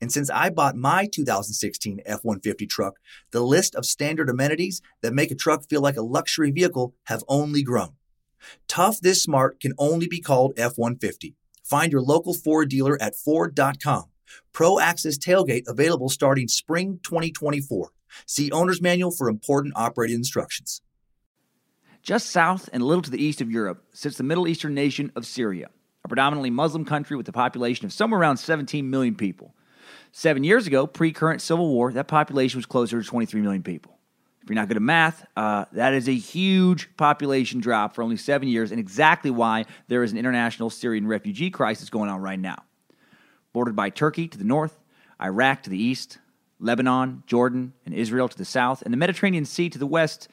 and since I bought my 2016 F 150 truck, the list of standard amenities that make a truck feel like a luxury vehicle have only grown. Tough this smart can only be called F 150. Find your local Ford dealer at Ford.com. Pro Access Tailgate available starting spring 2024. See Owner's Manual for important operating instructions. Just south and a little to the east of Europe sits the Middle Eastern nation of Syria, a predominantly Muslim country with a population of somewhere around 17 million people. Seven years ago, pre current civil war, that population was closer to 23 million people. If you're not good at math, uh, that is a huge population drop for only seven years, and exactly why there is an international Syrian refugee crisis going on right now. Bordered by Turkey to the north, Iraq to the east, Lebanon, Jordan, and Israel to the south, and the Mediterranean Sea to the west,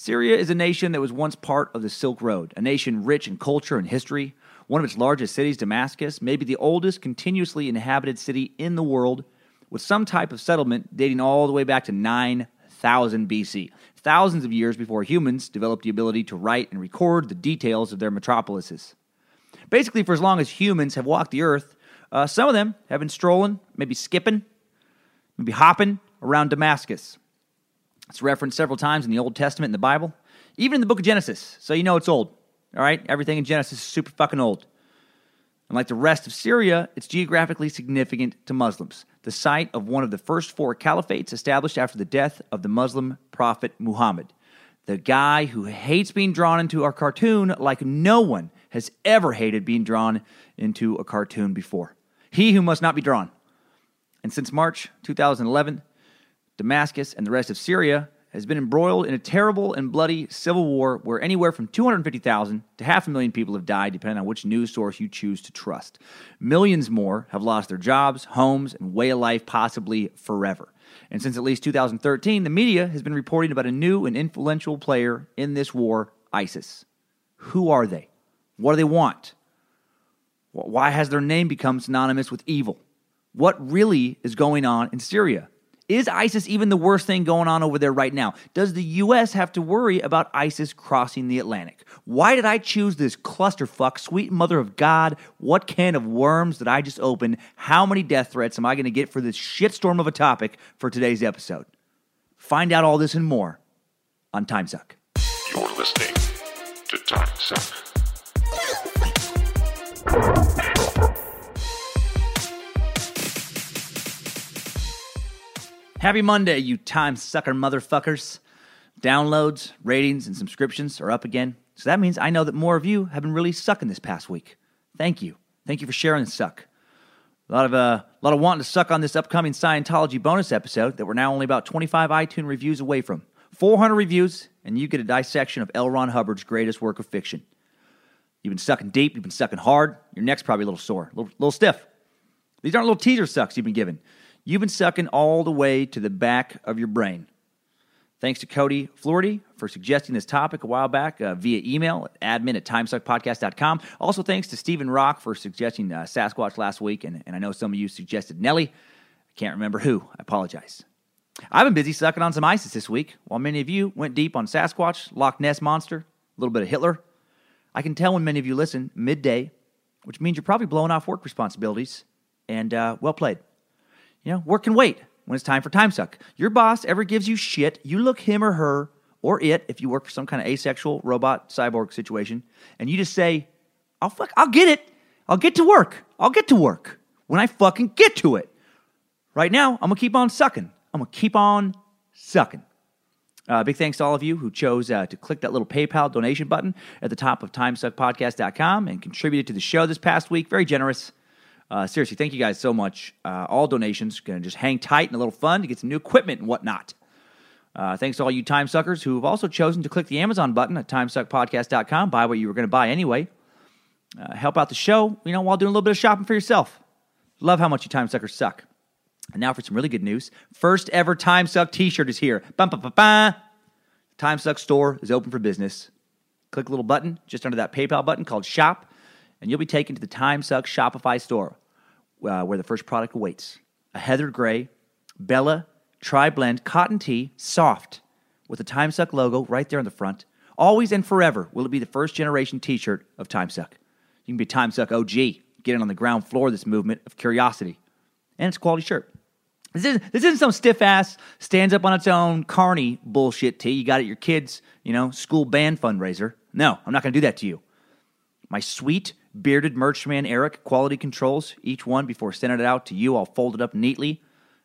Syria is a nation that was once part of the Silk Road, a nation rich in culture and history, one of its largest cities, Damascus, may be the oldest continuously inhabited city in the world, with some type of settlement dating all the way back to 9000 BC, thousands of years before humans developed the ability to write and record the details of their metropolises. Basically, for as long as humans have walked the earth, uh, some of them have been strolling, maybe skipping, maybe hopping around Damascus. It's referenced several times in the Old Testament in the Bible, even in the book of Genesis, so you know it's old. All right? Everything in Genesis is super fucking old. And like the rest of Syria, it's geographically significant to Muslims, the site of one of the first four caliphates established after the death of the Muslim prophet Muhammad, the guy who hates being drawn into a cartoon like no one has ever hated being drawn into a cartoon before. He who must not be drawn. And since March 2011, Damascus and the rest of Syria has been embroiled in a terrible and bloody civil war where anywhere from 250,000 to half a million people have died, depending on which news source you choose to trust. Millions more have lost their jobs, homes, and way of life, possibly forever. And since at least 2013, the media has been reporting about a new and influential player in this war ISIS. Who are they? What do they want? Why has their name become synonymous with evil? What really is going on in Syria? Is ISIS even the worst thing going on over there right now? Does the U.S. have to worry about ISIS crossing the Atlantic? Why did I choose this clusterfuck, sweet mother of God? What can of worms did I just open? How many death threats am I going to get for this shitstorm of a topic for today's episode? Find out all this and more on Time Suck. You're listening to Time Happy Monday, you time sucker motherfuckers. Downloads, ratings, and subscriptions are up again. So that means I know that more of you have been really sucking this past week. Thank you. Thank you for sharing the suck. A lot of uh, a lot of wanting to suck on this upcoming Scientology bonus episode that we're now only about 25 iTunes reviews away from. 400 reviews, and you get a dissection of L. Ron Hubbard's greatest work of fiction. You've been sucking deep, you've been sucking hard. Your neck's probably a little sore, a little, little stiff. These aren't little teaser sucks you've been given. You've been sucking all the way to the back of your brain. Thanks to Cody Fluharty for suggesting this topic a while back uh, via email at admin at timesuckpodcast.com. Also, thanks to Stephen Rock for suggesting uh, Sasquatch last week. And, and I know some of you suggested Nelly. I can't remember who. I apologize. I've been busy sucking on some ISIS this week, while many of you went deep on Sasquatch, Loch Ness Monster, a little bit of Hitler. I can tell when many of you listen midday, which means you're probably blowing off work responsibilities, and uh, well played. You know, work can wait when it's time for time suck. Your boss ever gives you shit, you look him or her or it if you work for some kind of asexual robot cyborg situation, and you just say, "I'll fuck, I'll get it. I'll get to work. I'll get to work when I fucking get to it." Right now, I'm gonna keep on sucking. I'm gonna keep on sucking. Uh, big thanks to all of you who chose uh, to click that little PayPal donation button at the top of TimeSuckPodcast.com and contributed to the show this past week. Very generous. Uh, seriously, thank you guys so much. Uh, all donations going to just hang tight and a little fun to get some new equipment and whatnot. Uh, thanks to all you time suckers who have also chosen to click the Amazon button at TimeSuckPodcast.com, buy what you were going to buy anyway. Uh, help out the show, you know, while doing a little bit of shopping for yourself. Love how much you time suckers suck. And now for some really good news. First ever Time Suck t shirt is here. Bum, bum, bum, bum. Time Suck store is open for business. Click a little button just under that PayPal button called Shop, and you'll be taken to the Time Suck Shopify store uh, where the first product awaits. A Heather Gray, Bella, Tri Blend Cotton Tee, soft, with the Time Suck logo right there on the front. Always and forever will it be the first generation t shirt of Time Suck. You can be Time Suck OG, get in on the ground floor of this movement of curiosity. And it's a quality shirt. This isn't, this isn't some stiff ass, stands up on its own, carny bullshit tee you got at your kid's, you know, school band fundraiser. No, I'm not going to do that to you. My sweet, bearded merch man Eric quality controls each one before sending it out to you all folded up neatly,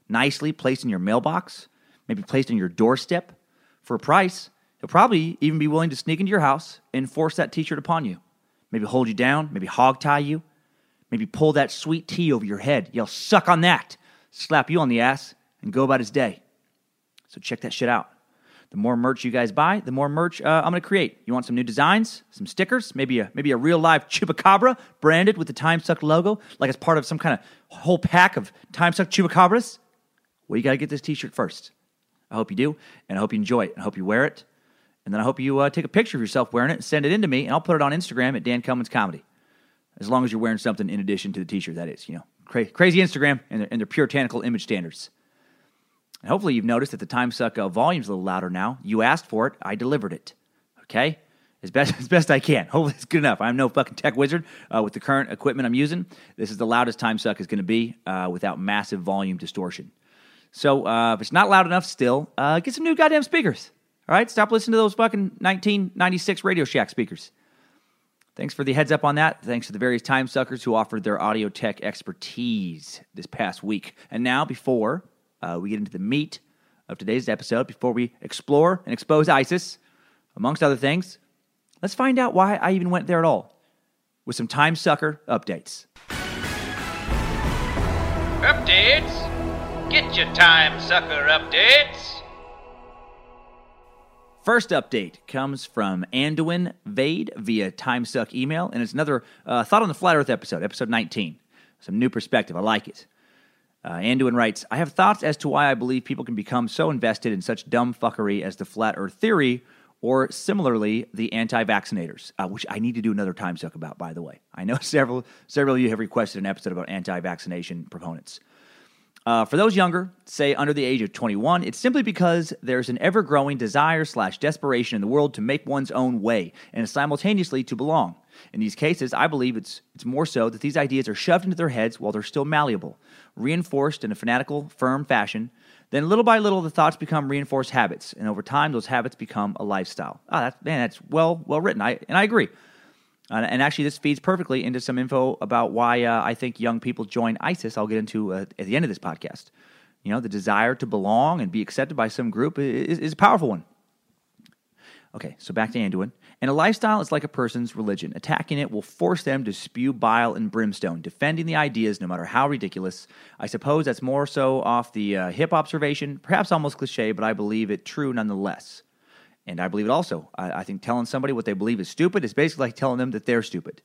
nicely placed in your mailbox, maybe placed on your doorstep. For a price, he'll probably even be willing to sneak into your house and force that t shirt upon you. Maybe hold you down, maybe hog tie you, maybe pull that sweet tea over your head. Yell, suck on that slap you on the ass, and go about his day. So check that shit out. The more merch you guys buy, the more merch uh, I'm going to create. You want some new designs, some stickers, maybe a maybe a real live chupacabra branded with the Time Suck logo, like it's part of some kind of whole pack of Time Suck chupacabras. Well, you got to get this T-shirt first. I hope you do, and I hope you enjoy it. And I hope you wear it, and then I hope you uh, take a picture of yourself wearing it and send it in to me, and I'll put it on Instagram at Dan Cummins Comedy. As long as you're wearing something in addition to the T-shirt, that is, you know. Cra- crazy Instagram and their, and their puritanical image standards. And hopefully, you've noticed that the time suck uh, volume's a little louder now. You asked for it, I delivered it. Okay? As best, as best I can. Hopefully, it's good enough. I'm no fucking tech wizard uh, with the current equipment I'm using. This is the loudest time suck is going to be uh, without massive volume distortion. So, uh, if it's not loud enough still, uh, get some new goddamn speakers. All right? Stop listening to those fucking 1996 Radio Shack speakers. Thanks for the heads up on that. Thanks to the various time suckers who offered their audio tech expertise this past week. And now, before uh, we get into the meat of today's episode, before we explore and expose ISIS, amongst other things, let's find out why I even went there at all with some time sucker updates. Updates? Get your time sucker updates. First update comes from Anduin Vade via TimeSuck email, and it's another uh, Thought on the Flat Earth episode, episode 19. Some new perspective. I like it. Uh, Anduin writes I have thoughts as to why I believe people can become so invested in such dumb fuckery as the flat earth theory, or similarly, the anti vaccinators, uh, which I need to do another time suck about, by the way. I know several, several of you have requested an episode about anti vaccination proponents. Uh, for those younger, say under the age of 21, it's simply because there's an ever growing desire slash desperation in the world to make one's own way and simultaneously to belong. In these cases, I believe it's, it's more so that these ideas are shoved into their heads while they're still malleable, reinforced in a fanatical, firm fashion. Then, little by little, the thoughts become reinforced habits, and over time, those habits become a lifestyle. Ah, that, man, that's well well written. I, and I agree. And actually, this feeds perfectly into some info about why uh, I think young people join ISIS. I'll get into uh, at the end of this podcast. You know, the desire to belong and be accepted by some group is, is a powerful one. Okay, so back to Anduin. And a lifestyle is like a person's religion. Attacking it will force them to spew bile and brimstone, defending the ideas no matter how ridiculous. I suppose that's more so off the uh, hip observation, perhaps almost cliche, but I believe it true nonetheless. And I believe it also. I, I, think telling somebody what they believe is stupid is basically like telling them that they're stupid.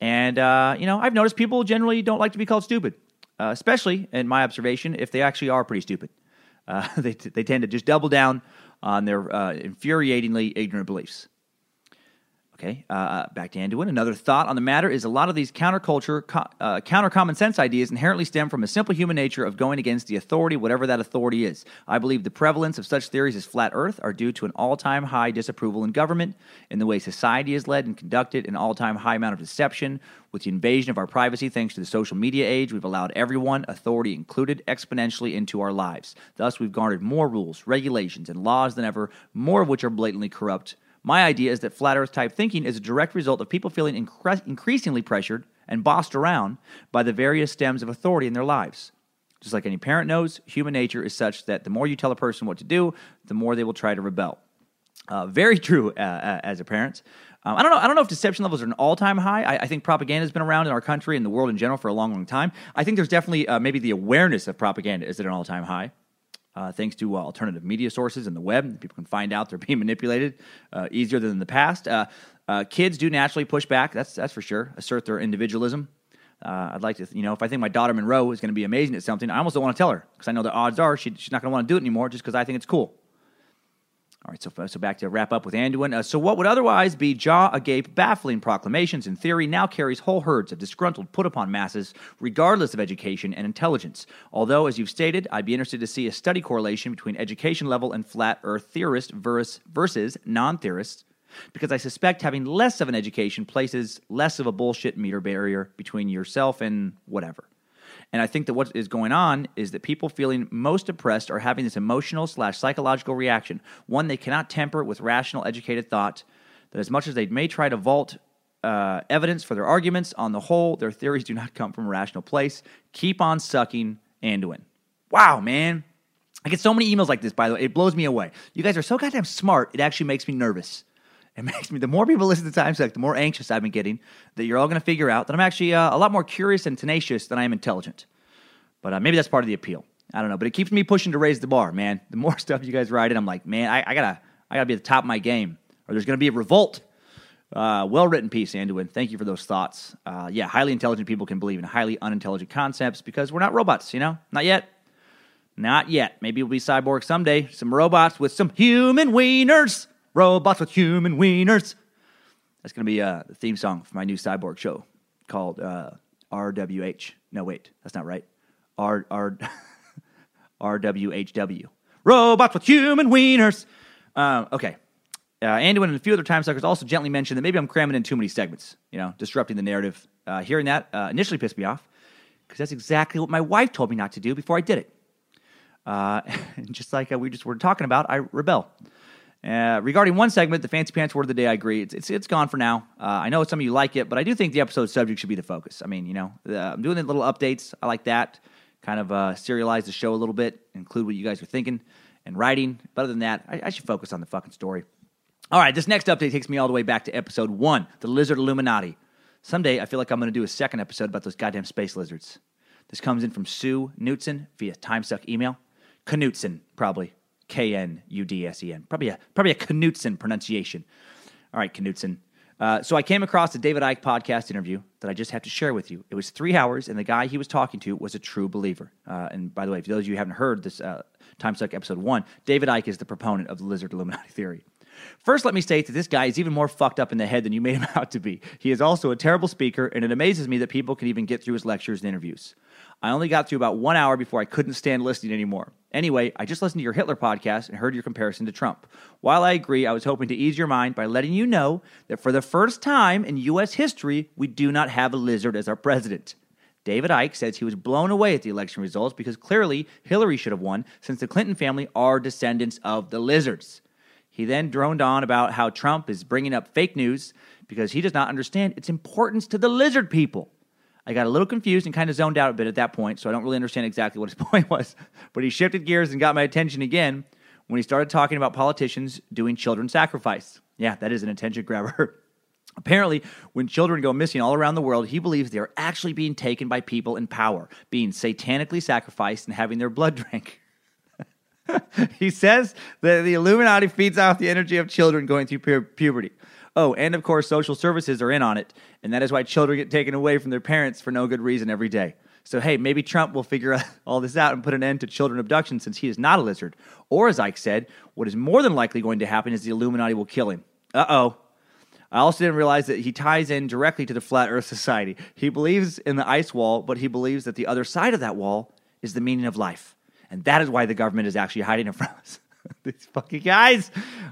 And, uh, you know, I've noticed people generally don't like to be called stupid, uh, especially in my observation if they actually are pretty stupid. Uh, they, t- they tend to just double down on their uh, infuriatingly ignorant beliefs. Okay, uh, back to Anduin. Another thought on the matter is a lot of these counterculture, co- uh, counter common sense ideas inherently stem from a simple human nature of going against the authority, whatever that authority is. I believe the prevalence of such theories as flat Earth are due to an all time high disapproval in government, in the way society is led and conducted, an all time high amount of deception. With the invasion of our privacy thanks to the social media age, we've allowed everyone, authority included, exponentially into our lives. Thus, we've garnered more rules, regulations, and laws than ever, more of which are blatantly corrupt my idea is that flat earth type thinking is a direct result of people feeling incre- increasingly pressured and bossed around by the various stems of authority in their lives. Just like any parent knows, human nature is such that the more you tell a person what to do, the more they will try to rebel. Uh, very true uh, uh, as a parent. Um, I don't know. I don't know if deception levels are an all-time high. I, I, think propaganda has been around in our country and the world in general for a long, long time. I think there's definitely uh, maybe the awareness of propaganda is at an all-time high uh, thanks to uh, alternative media sources and the web. People can find out they're being manipulated uh, easier than in the past. Uh, uh, kids do naturally push back. That's that's for sure. Assert their individualism. Uh, I'd like to, you know, if I think my daughter Monroe is going to be amazing at something, I almost don't want to tell her because I know the odds are she, she's not going to want to do it anymore just because I think it's cool. All right, so, so back to wrap up with Anduin. Uh, so, what would otherwise be jaw agape, baffling proclamations in theory now carries whole herds of disgruntled, put upon masses, regardless of education and intelligence. Although, as you've stated, I'd be interested to see a study correlation between education level and flat earth theorists versus, versus non theorists, because I suspect having less of an education places less of a bullshit meter barrier between yourself and whatever. And I think that what is going on is that people feeling most oppressed are having this emotional slash psychological reaction, one they cannot temper with rational, educated thought. That as much as they may try to vault uh, evidence for their arguments, on the whole, their theories do not come from a rational place. Keep on sucking Anduin. Wow, man. I get so many emails like this, by the way. It blows me away. You guys are so goddamn smart, it actually makes me nervous. It makes me, the more people listen to Time Suck, the more anxious I've been getting that you're all going to figure out that I'm actually uh, a lot more curious and tenacious than I am intelligent. But uh, maybe that's part of the appeal. I don't know, but it keeps me pushing to raise the bar, man. The more stuff you guys write in, I'm like, man, I, I gotta, I gotta be at the top of my game, or there's gonna be a revolt. Uh, well written piece, Anduin. Thank you for those thoughts. Uh, yeah, highly intelligent people can believe in highly unintelligent concepts because we're not robots, you know? Not yet. Not yet. Maybe we'll be cyborgs someday. Some robots with some human wieners. Robots with human wieners. That's going to be uh, the theme song for my new cyborg show called uh, RWH. No, wait, that's not right. R R RWHW. Robots with human wieners. Um, okay. Uh, Anduin and a few other time suckers also gently mentioned that maybe I'm cramming in too many segments, you know, disrupting the narrative. Uh, hearing that uh, initially pissed me off because that's exactly what my wife told me not to do before I did it. Uh, just like uh, we just were talking about, I rebel. Uh, regarding one segment, the fancy pants word of the day, I agree. It's it's, it's gone for now. Uh, I know some of you like it, but I do think the episode subject should be the focus. I mean, you know, uh, I'm doing the little updates. I like that. Kind of uh, serialize the show a little bit, include what you guys are thinking and writing. But other than that, I, I should focus on the fucking story. All right, this next update takes me all the way back to episode one, the Lizard Illuminati. Someday, I feel like I'm going to do a second episode about those goddamn space lizards. This comes in from Sue Knudsen via TimeSuck email. Knudsen, probably. K N U D S E N. Probably a probably a Knudsen pronunciation. All right, Knudsen. Uh, so I came across a David Icke podcast interview that I just have to share with you. It was three hours, and the guy he was talking to was a true believer. Uh, and by the way, for those of you who haven't heard this uh, Time Suck episode one, David Icke is the proponent of the lizard Illuminati theory. First, let me state that this guy is even more fucked up in the head than you made him out to be. He is also a terrible speaker, and it amazes me that people can even get through his lectures and interviews. I only got through about one hour before I couldn't stand listening anymore. Anyway, I just listened to your Hitler podcast and heard your comparison to Trump. While I agree, I was hoping to ease your mind by letting you know that for the first time in U.S. history, we do not have a lizard as our president. David Icke says he was blown away at the election results because clearly Hillary should have won since the Clinton family are descendants of the lizards. He then droned on about how Trump is bringing up fake news because he does not understand its importance to the lizard people. I got a little confused and kind of zoned out a bit at that point, so I don't really understand exactly what his point was. But he shifted gears and got my attention again when he started talking about politicians doing children sacrifice. Yeah, that is an attention grabber. Apparently, when children go missing all around the world, he believes they are actually being taken by people in power, being satanically sacrificed and having their blood drank. he says that the Illuminati feeds off the energy of children going through pu- puberty. Oh, and of course, social services are in on it, and that is why children get taken away from their parents for no good reason every day. So, hey, maybe Trump will figure all this out and put an end to children abduction since he is not a lizard. Or, as Icke said, what is more than likely going to happen is the Illuminati will kill him. Uh oh. I also didn't realize that he ties in directly to the Flat Earth Society. He believes in the ice wall, but he believes that the other side of that wall is the meaning of life. And that is why the government is actually hiding it from us. These fucking guys.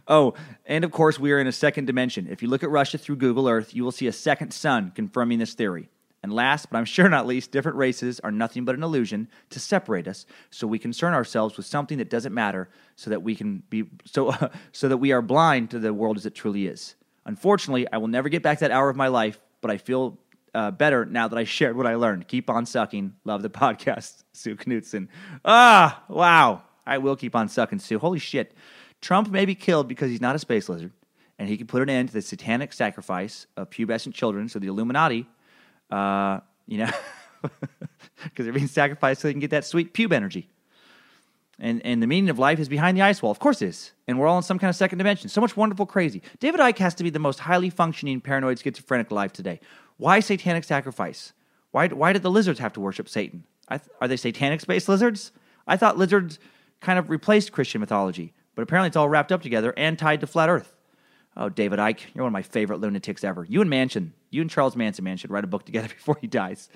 Oh, and of course, we are in a second dimension. If you look at Russia through Google Earth, you will see a second sun confirming this theory. And last, but I'm sure not least, different races are nothing but an illusion to separate us, so we concern ourselves with something that doesn't matter, so that we can be so so that we are blind to the world as it truly is. Unfortunately, I will never get back that hour of my life, but I feel uh, better now that I shared what I learned. Keep on sucking. Love the podcast, Sue Knudsen. Ah, wow. I will keep on sucking, Sue. Holy shit. Trump may be killed because he's not a space lizard, and he can put an end to the satanic sacrifice of pubescent children so the Illuminati uh, you know, because they're being sacrificed so they can get that sweet pube energy. And, and the meaning of life is behind the ice wall. Of course it is. And we're all in some kind of second dimension. So much wonderful crazy. David Icke has to be the most highly functioning paranoid schizophrenic alive today. Why satanic sacrifice? Why, why did the lizards have to worship Satan? Th- are they satanic space lizards? I thought lizards kind of replaced Christian mythology, but apparently it's all wrapped up together and tied to flat earth. Oh, David Icke, you're one of my favorite lunatics ever. You and Manchin, you and Charles Manson, man, should write a book together before he dies.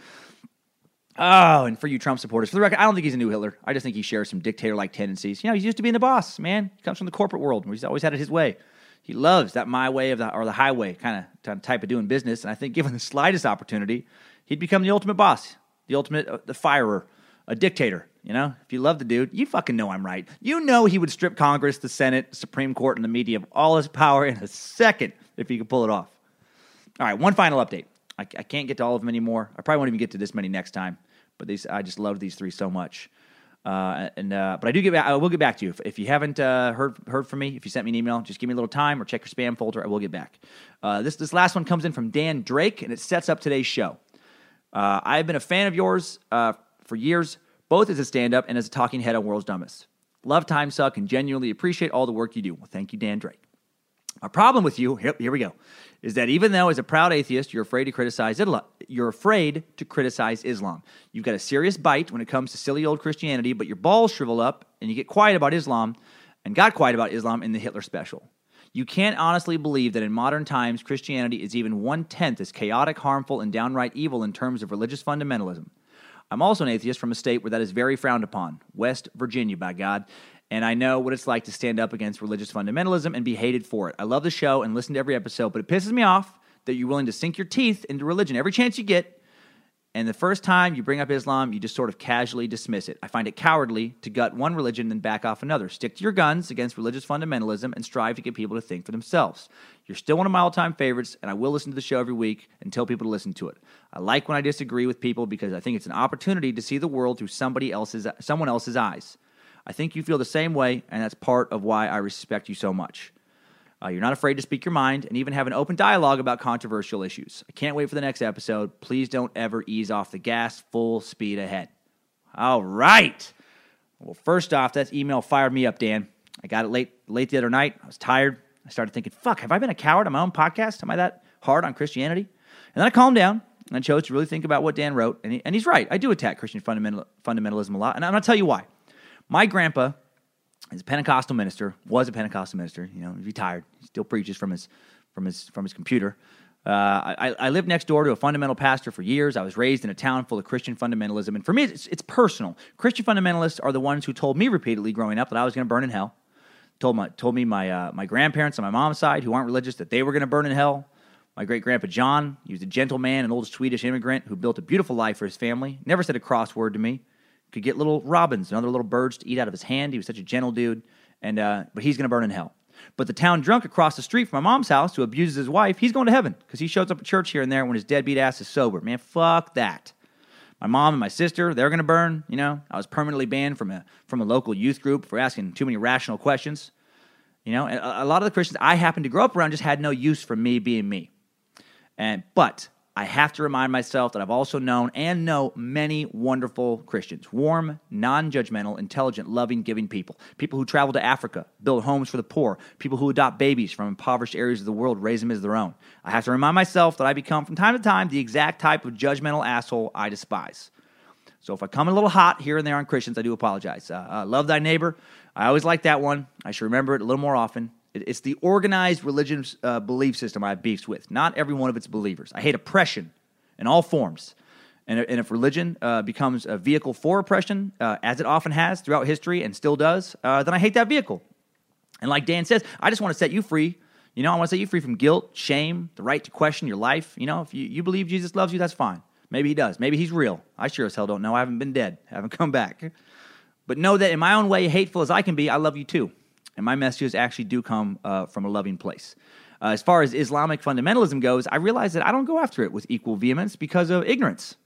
Oh, and for you Trump supporters, for the record, I don't think he's a new Hitler. I just think he shares some dictator-like tendencies. You know, he's used to being the boss, man. He comes from the corporate world where he's always had it his way. He loves that my way of the or the highway kind of type of doing business. And I think, given the slightest opportunity, he'd become the ultimate boss, the ultimate uh, the firer, a dictator. You know, if you love the dude, you fucking know I'm right. You know he would strip Congress, the Senate, Supreme Court, and the media of all his power in a second if he could pull it off. All right, one final update. I, I can't get to all of them anymore. I probably won't even get to this many next time. But these, I just love these three so much. Uh, and uh, but I do get back. I will get back to you if, if you haven't uh, heard heard from me. If you sent me an email, just give me a little time or check your spam folder. I will get back. Uh, this this last one comes in from Dan Drake, and it sets up today's show. Uh, I've been a fan of yours uh, for years both as a stand up and as a talking head on World's Dumbest. Love Time Suck and genuinely appreciate all the work you do. Well, thank you, Dan Drake. Our problem with you, here, here we go, is that even though as a proud atheist you're afraid to criticize Islam, you're afraid to criticize Islam. You've got a serious bite when it comes to silly old Christianity, but your balls shrivel up and you get quiet about Islam and got quiet about Islam in the Hitler special. You can't honestly believe that in modern times Christianity is even one tenth as chaotic, harmful, and downright evil in terms of religious fundamentalism. I'm also an atheist from a state where that is very frowned upon, West Virginia, by God. And I know what it's like to stand up against religious fundamentalism and be hated for it. I love the show and listen to every episode, but it pisses me off that you're willing to sink your teeth into religion every chance you get and the first time you bring up Islam, you just sort of casually dismiss it. I find it cowardly to gut one religion and then back off another. Stick to your guns against religious fundamentalism and strive to get people to think for themselves. You're still one of my all time favorites, and I will listen to the show every week and tell people to listen to it. I like when I disagree with people because I think it's an opportunity to see the world through somebody else's, someone else's eyes. I think you feel the same way, and that's part of why I respect you so much. Uh, you're not afraid to speak your mind and even have an open dialogue about controversial issues. I can't wait for the next episode. Please don't ever ease off the gas, full speed ahead. All right. Well, first off, that email fired me up, Dan. I got it late late the other night. I was tired. I started thinking, fuck, have I been a coward on my own podcast? Am I that hard on Christianity? And then I calmed down and I chose to really think about what Dan wrote. And, he, and he's right. I do attack Christian fundamental, fundamentalism a lot. And I'm going to tell you why. My grandpa is a Pentecostal minister. Was a Pentecostal minister. You know, retired. He still preaches from his from his from his computer. Uh, I, I, lived next door to a fundamental pastor for years. I was raised in a town full of Christian fundamentalism, and for me, it's, it's personal. Christian fundamentalists are the ones who told me repeatedly growing up that I was going to burn in hell. Told my told me my uh, my grandparents on my mom's side who aren't religious that they were going to burn in hell. My great grandpa John, he was a gentle man, an old Swedish immigrant who built a beautiful life for his family. Never said a cross word to me could get little robins and other little birds to eat out of his hand. He was such a gentle dude, and uh, but he's going to burn in hell. But the town drunk across the street from my mom's house who abuses his wife, he's going to heaven because he shows up at church here and there when his deadbeat ass is sober. Man, fuck that. My mom and my sister, they're going to burn. You know, I was permanently banned from a from a local youth group for asking too many rational questions. You know, and a, a lot of the Christians I happened to grow up around just had no use for me being me. And but I have to remind myself that I've also known and know many wonderful Christians warm, non judgmental, intelligent, loving, giving people. People who travel to Africa, build homes for the poor, people who adopt babies from impoverished areas of the world, raise them as their own. I have to remind myself that I become, from time to time, the exact type of judgmental asshole I despise. So if I come a little hot here and there on Christians, I do apologize. Uh, uh, love thy neighbor. I always like that one. I should remember it a little more often. It- It's the organized religion uh, belief system I have beefs with, not every one of its believers. I hate oppression in all forms. And, and if religion uh, becomes a vehicle for oppression, uh, as it often has throughout history and still does, uh, then I hate that vehicle. And like Dan says, I just want to set you free. You know, I want to set you free from guilt, shame, the right to question your life. You know, if you, you believe Jesus loves you, that's fine. Maybe he does. Maybe he's real. I sure as hell don't know. I haven't been dead, haven't come back. But know that in my own way, hateful as I can be, I love you too. And my messages actually do come uh, from a loving place. Uh, as far as Islamic fundamentalism goes, I realize that I don't go after it with equal vehemence because of ignorance.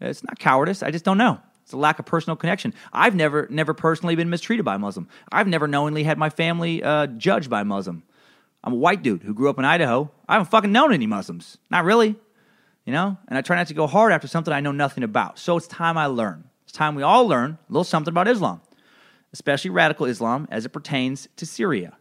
It's not cowardice. I just don't know. It's a lack of personal connection. I've never, never personally been mistreated by a Muslim. I've never knowingly had my family uh, judged by a Muslim. I'm a white dude who grew up in Idaho. I haven't fucking known any Muslims. Not really. You know? And I try not to go hard after something I know nothing about. So it's time I learn. It's time we all learn a little something about Islam, especially radical Islam as it pertains to Syria.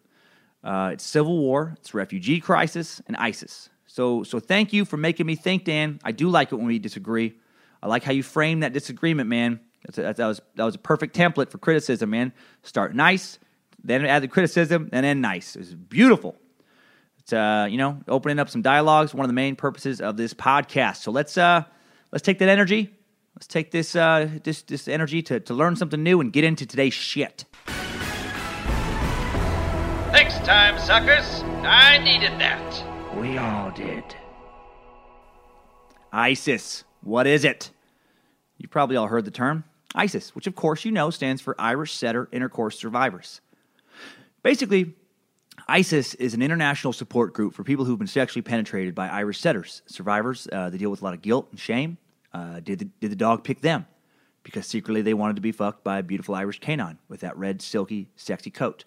Uh, it's civil war, it's refugee crisis, and ISIS. So, so thank you for making me think, Dan. I do like it when we disagree. I like how you frame that disagreement, man. A, that, was, that was a perfect template for criticism, man. Start nice, then add the criticism, and end nice. It was beautiful. It's uh, you know, opening up some dialogues. One of the main purposes of this podcast. So let's uh, let's take that energy. Let's take this uh, this this energy to to learn something new and get into today's shit. Next time, suckers. I needed that. We all did. ISIS. What is it? You've probably all heard the term ISIS, which of course you know stands for Irish Setter Intercourse Survivors. Basically, ISIS is an international support group for people who've been sexually penetrated by Irish setters. Survivors, uh, they deal with a lot of guilt and shame. Uh, did, the, did the dog pick them? Because secretly they wanted to be fucked by a beautiful Irish canine with that red, silky, sexy coat.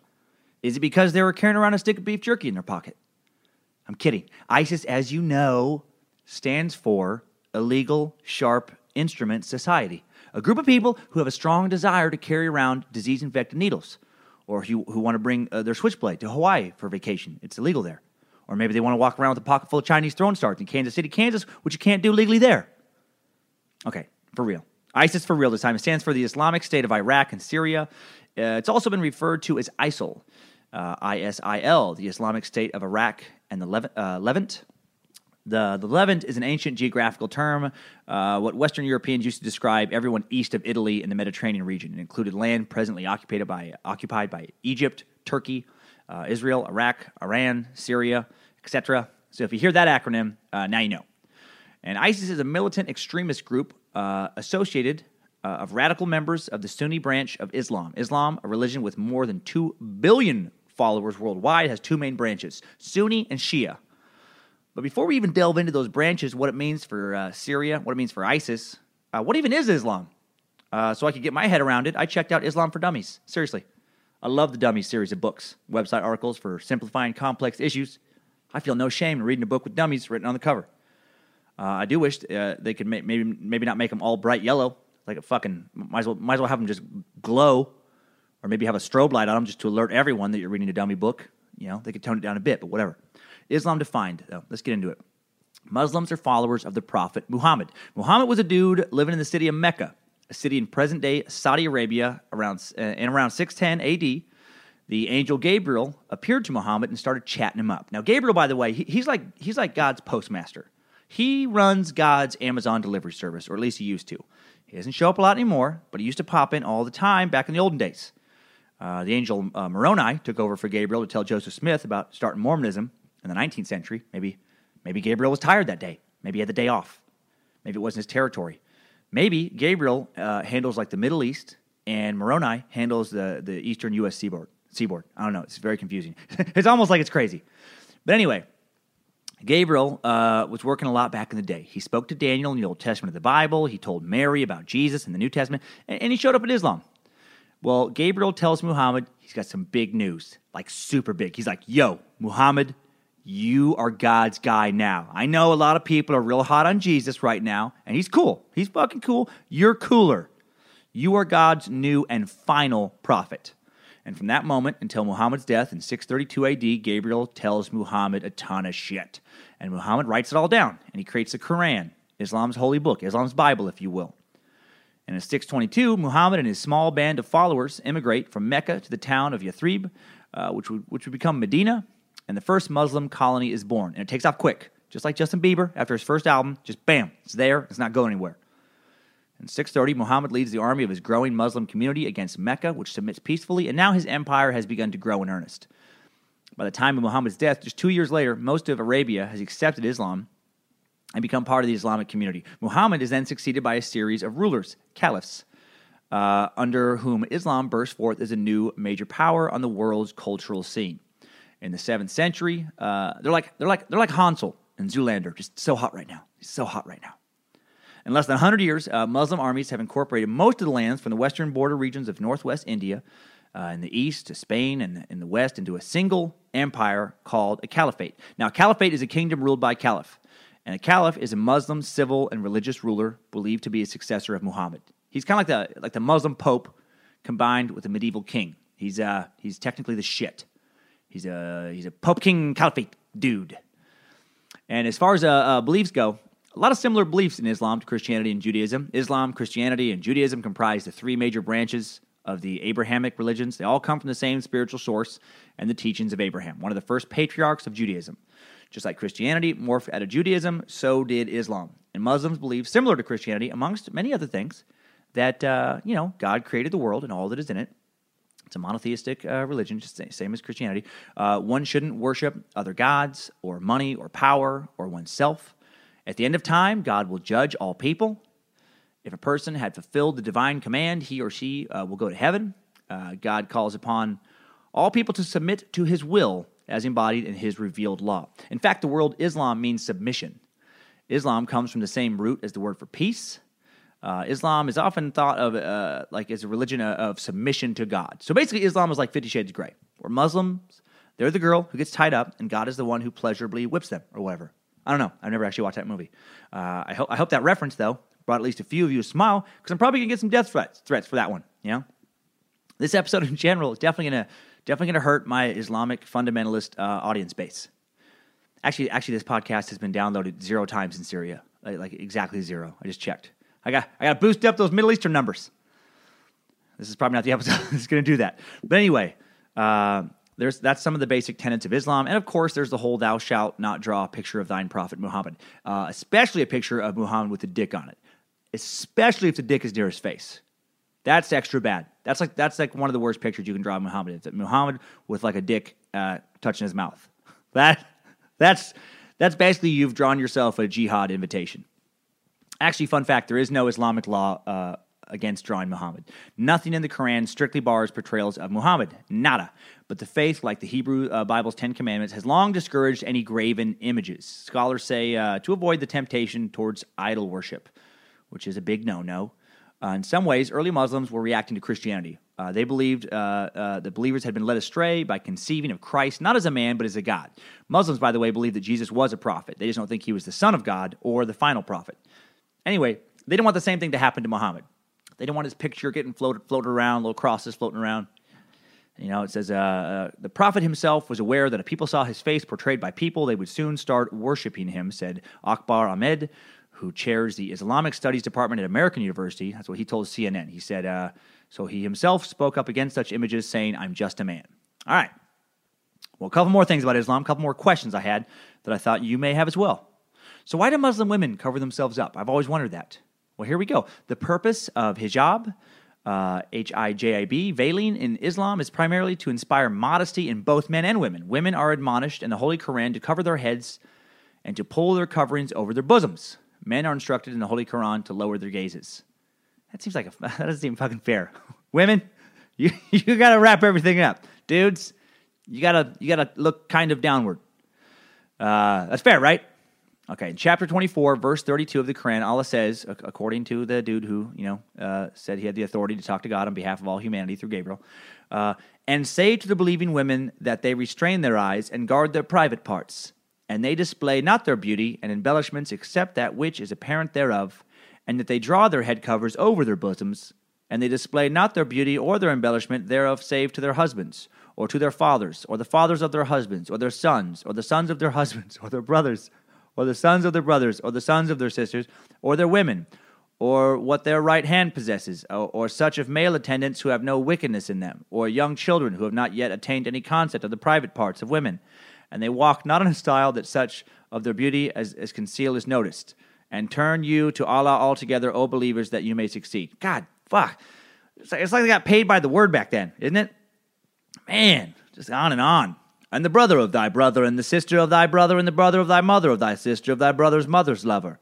Is it because they were carrying around a stick of beef jerky in their pocket? I'm kidding. ISIS, as you know, stands for Illegal Sharp Instrument Society, a group of people who have a strong desire to carry around disease infected needles, or who, who want to bring uh, their switchblade to Hawaii for vacation. It's illegal there. Or maybe they want to walk around with a pocket full of Chinese throwing stars in Kansas City, Kansas, which you can't do legally there. Okay, for real. ISIS for real this time. It stands for the Islamic State of Iraq and Syria. Uh, it's also been referred to as ISIL, uh, I-S-I-L, the Islamic State of Iraq and the Levant. Uh, Levant. The, the Levant is an ancient geographical term, uh, what Western Europeans used to describe everyone east of Italy in the Mediterranean region. It included land presently occupied by, occupied by Egypt, Turkey, uh, Israel, Iraq, Iran, Syria, etc. So if you hear that acronym, uh, now you know. And ISIS is a militant extremist group uh, associated uh, of radical members of the Sunni branch of Islam. Islam, a religion with more than 2 billion followers worldwide, has two main branches Sunni and Shia. But before we even delve into those branches, what it means for uh, Syria, what it means for ISIS, uh, what even is Islam? Uh, so I could get my head around it, I checked out Islam for Dummies. Seriously. I love the Dummies series of books, website articles for simplifying complex issues. I feel no shame in reading a book with dummies written on the cover. Uh, I do wish uh, they could ma- maybe maybe not make them all bright yellow, like a fucking might as well might as well have them just glow, or maybe have a strobe light on them just to alert everyone that you're reading a dummy book. You know, they could tone it down a bit, but whatever. Islam defined though. Let's get into it. Muslims are followers of the Prophet Muhammad. Muhammad was a dude living in the city of Mecca, a city in present day Saudi Arabia, around uh, in around 610 A.D. The angel Gabriel appeared to Muhammad and started chatting him up. Now, Gabriel, by the way, he, he's like he's like God's postmaster. He runs God's Amazon delivery service, or at least he used to. He doesn't show up a lot anymore, but he used to pop in all the time back in the olden days. Uh, the angel uh, Moroni took over for Gabriel to tell Joseph Smith about starting Mormonism in the 19th century. Maybe, maybe Gabriel was tired that day. Maybe he had the day off. Maybe it wasn't his territory. Maybe Gabriel uh, handles like the Middle East, and Moroni handles the, the eastern U.S. seaboard. Seaboard. I don't know. It's very confusing. it's almost like it's crazy. But anyway, Gabriel uh, was working a lot back in the day. He spoke to Daniel in the Old Testament of the Bible. He told Mary about Jesus in the New Testament, and, and he showed up in Islam. Well, Gabriel tells Muhammad he's got some big news, like super big. He's like, "Yo, Muhammad, you are God's guy now. I know a lot of people are real hot on Jesus right now, and he's cool. He's fucking cool. You're cooler. You are God's new and final prophet." And from that moment until Muhammad's death in 632 AD, Gabriel tells Muhammad a ton of shit. And Muhammad writes it all down, and he creates the Quran, Islam's holy book, Islam's Bible, if you will. And in 622, Muhammad and his small band of followers immigrate from Mecca to the town of Yathrib, uh, which, would, which would become Medina, and the first Muslim colony is born. And it takes off quick, just like Justin Bieber after his first album. Just bam, it's there, it's not going anywhere. In 630, Muhammad leads the army of his growing Muslim community against Mecca, which submits peacefully, and now his empire has begun to grow in earnest. By the time of Muhammad's death, just two years later, most of Arabia has accepted Islam and become part of the Islamic community. Muhammad is then succeeded by a series of rulers, caliphs, uh, under whom Islam bursts forth as a new major power on the world's cultural scene. In the seventh century, uh, they're like they're like they're like Hansel and Zoolander, just so hot right now. He's so hot right now. In less than 100 years, uh, Muslim armies have incorporated most of the lands from the western border regions of northwest India uh, in the east to Spain and in the west into a single empire called a caliphate. Now, a caliphate is a kingdom ruled by a caliph, and a caliph is a Muslim civil and religious ruler believed to be a successor of Muhammad. He's kind of like the like the Muslim pope combined with a medieval king. He's uh he's technically the shit. He's a he's a pope king caliphate dude. And as far as uh, uh, beliefs go, a lot of similar beliefs in Islam to Christianity and Judaism. Islam, Christianity, and Judaism comprise the three major branches of the Abrahamic religions. They all come from the same spiritual source and the teachings of Abraham, one of the first patriarchs of Judaism. Just like Christianity morphed out of Judaism, so did Islam. And Muslims believe, similar to Christianity, amongst many other things, that uh, you know God created the world and all that is in it. It's a monotheistic uh, religion, just same as Christianity. Uh, one shouldn't worship other gods or money or power or oneself. At the end of time, God will judge all people. If a person had fulfilled the divine command, he or she uh, will go to heaven. Uh, God calls upon all people to submit to his will as embodied in his revealed law. In fact, the word Islam means submission. Islam comes from the same root as the word for peace. Uh, Islam is often thought of uh, like as a religion of submission to God. So basically, Islam is like Fifty Shades of Grey, where Muslims they're the girl who gets tied up, and God is the one who pleasurably whips them or whatever. I don't know. I've never actually watched that movie. Uh, I hope I hope that reference though brought at least a few of you a smile because I'm probably gonna get some death threats threats for that one. You know, this episode in general is definitely gonna definitely gonna hurt my Islamic fundamentalist uh, audience base. Actually, actually, this podcast has been downloaded zero times in Syria, like, like exactly zero. I just checked. I got I got to boost up those Middle Eastern numbers. This is probably not the episode that's going to do that. But anyway, uh, there's that's some of the basic tenets of Islam, and of course, there's the whole "Thou shalt not draw a picture of thine prophet Muhammad," uh, especially a picture of Muhammad with a dick on it, especially if the dick is near his face. That's extra bad. That's like that's like one of the worst pictures you can draw of Muhammad. It's Muhammad with like a dick uh, touching his mouth. That that's that's basically you've drawn yourself a jihad invitation. Actually, fun fact: there is no Islamic law uh, against drawing Muhammad. Nothing in the Quran strictly bars portrayals of Muhammad. Nada. But the faith, like the Hebrew uh, Bible's Ten Commandments, has long discouraged any graven images. Scholars say uh, to avoid the temptation towards idol worship, which is a big no-no. Uh, in some ways, early Muslims were reacting to Christianity. Uh, they believed uh, uh, the believers had been led astray by conceiving of Christ not as a man, but as a God. Muslims, by the way, believe that Jesus was a prophet. They just don't think he was the son of God or the final prophet. Anyway, they didn't want the same thing to happen to Muhammad. They didn't want his picture getting floated, floated around, little crosses floating around. You know, it says uh, uh, the prophet himself was aware that if people saw his face portrayed by people, they would soon start worshiping him, said Akbar Ahmed, who chairs the Islamic Studies Department at American University. That's what he told CNN. He said, uh, so he himself spoke up against such images, saying, I'm just a man. All right. Well, a couple more things about Islam, a couple more questions I had that I thought you may have as well. So, why do Muslim women cover themselves up? I've always wondered that. Well, here we go. The purpose of hijab, uh, H I J I B, veiling in Islam is primarily to inspire modesty in both men and women. Women are admonished in the Holy Quran to cover their heads and to pull their coverings over their bosoms. Men are instructed in the Holy Quran to lower their gazes. That seems like a, that doesn't seem fucking fair. Women, you you gotta wrap everything up. Dudes, you gotta you gotta look kind of downward. Uh, that's fair, right? Okay, in chapter 24, verse 32 of the Quran, Allah says, according to the dude who, you know, uh, said he had the authority to talk to God on behalf of all humanity through Gabriel, uh, and say to the believing women that they restrain their eyes and guard their private parts, and they display not their beauty and embellishments except that which is apparent thereof, and that they draw their head covers over their bosoms, and they display not their beauty or their embellishment thereof save to their husbands, or to their fathers, or the fathers of their husbands, or their sons, or the sons of their husbands, or their brothers or the sons of their brothers, or the sons of their sisters, or their women, or what their right hand possesses, or, or such of male attendants who have no wickedness in them, or young children who have not yet attained any concept of the private parts of women. And they walk not in a style that such of their beauty as, as conceal is noticed. And turn you to Allah altogether, O believers, that you may succeed. God, fuck. It's like, it's like they got paid by the word back then, isn't it? Man, just on and on. And the brother of thy brother, and the sister of thy brother, and the brother of thy mother, of thy sister, of thy brother's mother's lover.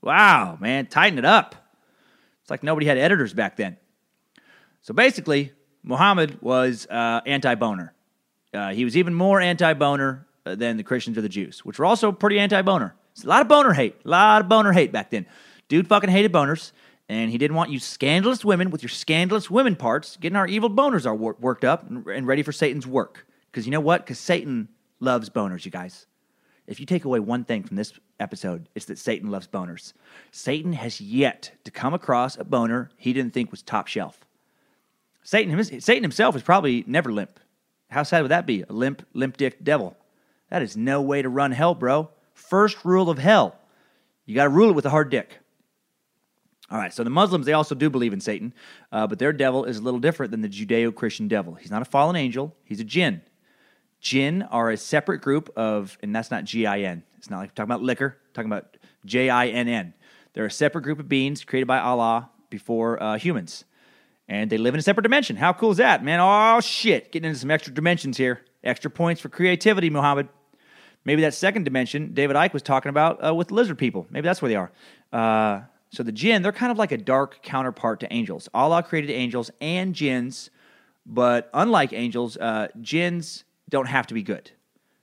Wow, man, tighten it up. It's like nobody had editors back then. So basically, Muhammad was uh, anti boner. Uh, he was even more anti boner uh, than the Christians or the Jews, which were also pretty anti boner. It's a lot of boner hate. A lot of boner hate back then. Dude fucking hated boners, and he didn't want you scandalous women with your scandalous women parts getting our evil boners are wor- worked up and, and ready for Satan's work. Because you know what? Because Satan loves boners, you guys. If you take away one thing from this episode, it's that Satan loves boners. Satan has yet to come across a boner he didn't think was top shelf. Satan, Satan himself is probably never limp. How sad would that be? A limp, limp dick devil. That is no way to run hell, bro. First rule of hell you got to rule it with a hard dick. All right, so the Muslims, they also do believe in Satan, uh, but their devil is a little different than the Judeo Christian devil. He's not a fallen angel, he's a jinn. Jinn are a separate group of, and that's not G I N. It's not like talking about liquor, talking about J I N N. They're a separate group of beings created by Allah before uh, humans. And they live in a separate dimension. How cool is that, man? Oh, shit. Getting into some extra dimensions here. Extra points for creativity, Muhammad. Maybe that second dimension David Icke was talking about uh, with lizard people. Maybe that's where they are. Uh, so the jinn, they're kind of like a dark counterpart to angels. Allah created angels and jinns, but unlike angels, uh, jinns don't have to be good.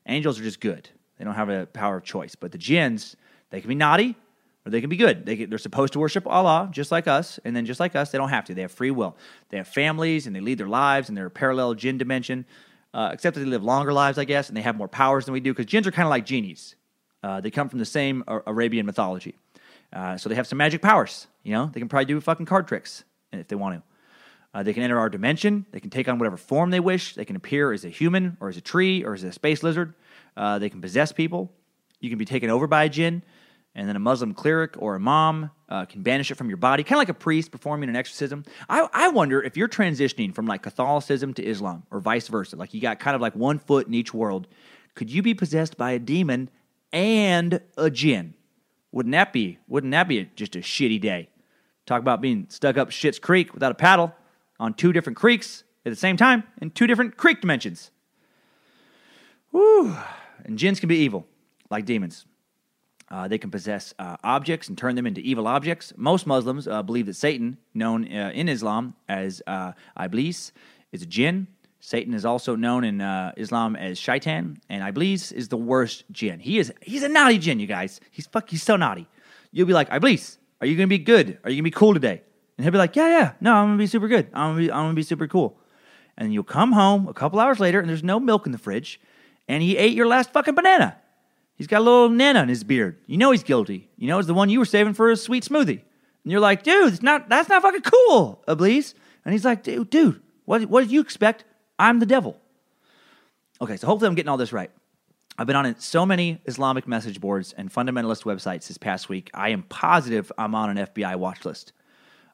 Angels are just good. They don't have a power of choice. But the jinns, they can be naughty or they can be good. They they're supposed to worship Allah just like us, and then just like us, they don't have to. They have free will. They have families and they lead their lives in their parallel jinn dimension, uh, except that they live longer lives, I guess, and they have more powers than we do because jinns are kind of like genies. Uh, they come from the same Ar- Arabian mythology. Uh, so they have some magic powers. You know, they can probably do fucking card tricks if they want to. Uh, they can enter our dimension. They can take on whatever form they wish. They can appear as a human or as a tree or as a space lizard. Uh, they can possess people. You can be taken over by a jinn, and then a Muslim cleric or imam uh, can banish it from your body, kind of like a priest performing an exorcism. I, I wonder if you're transitioning from like Catholicism to Islam or vice versa, like you got kind of like one foot in each world. Could you be possessed by a demon and a jinn? Wouldn't that be? Wouldn't that be just a shitty day? Talk about being stuck up Shit's Creek without a paddle on two different creeks at the same time in two different creek dimensions. Whew. And jinns can be evil, like demons. Uh, they can possess uh, objects and turn them into evil objects. Most Muslims uh, believe that Satan, known uh, in Islam as uh, Iblis, is a jinn. Satan is also known in uh, Islam as Shaitan, and Iblis is the worst jinn. He is he's a naughty jinn, you guys. He's fuck. He's so naughty. You'll be like, Iblis, are you gonna be good? Are you gonna be cool today? And he'll be like, Yeah, yeah, no, I'm gonna be super good. I'm gonna be, I'm gonna be super cool. And you'll come home a couple hours later, and there's no milk in the fridge, and he ate your last fucking banana. He's got a little nana in his beard. You know he's guilty. You know it's the one you were saving for a sweet smoothie. And you're like, dude, it's not that's not fucking cool, Iblis. And he's like, dude, dude, what what did you expect? I'm the devil. Okay, so hopefully I'm getting all this right. I've been on so many Islamic message boards and fundamentalist websites this past week. I am positive I'm on an FBI watch list.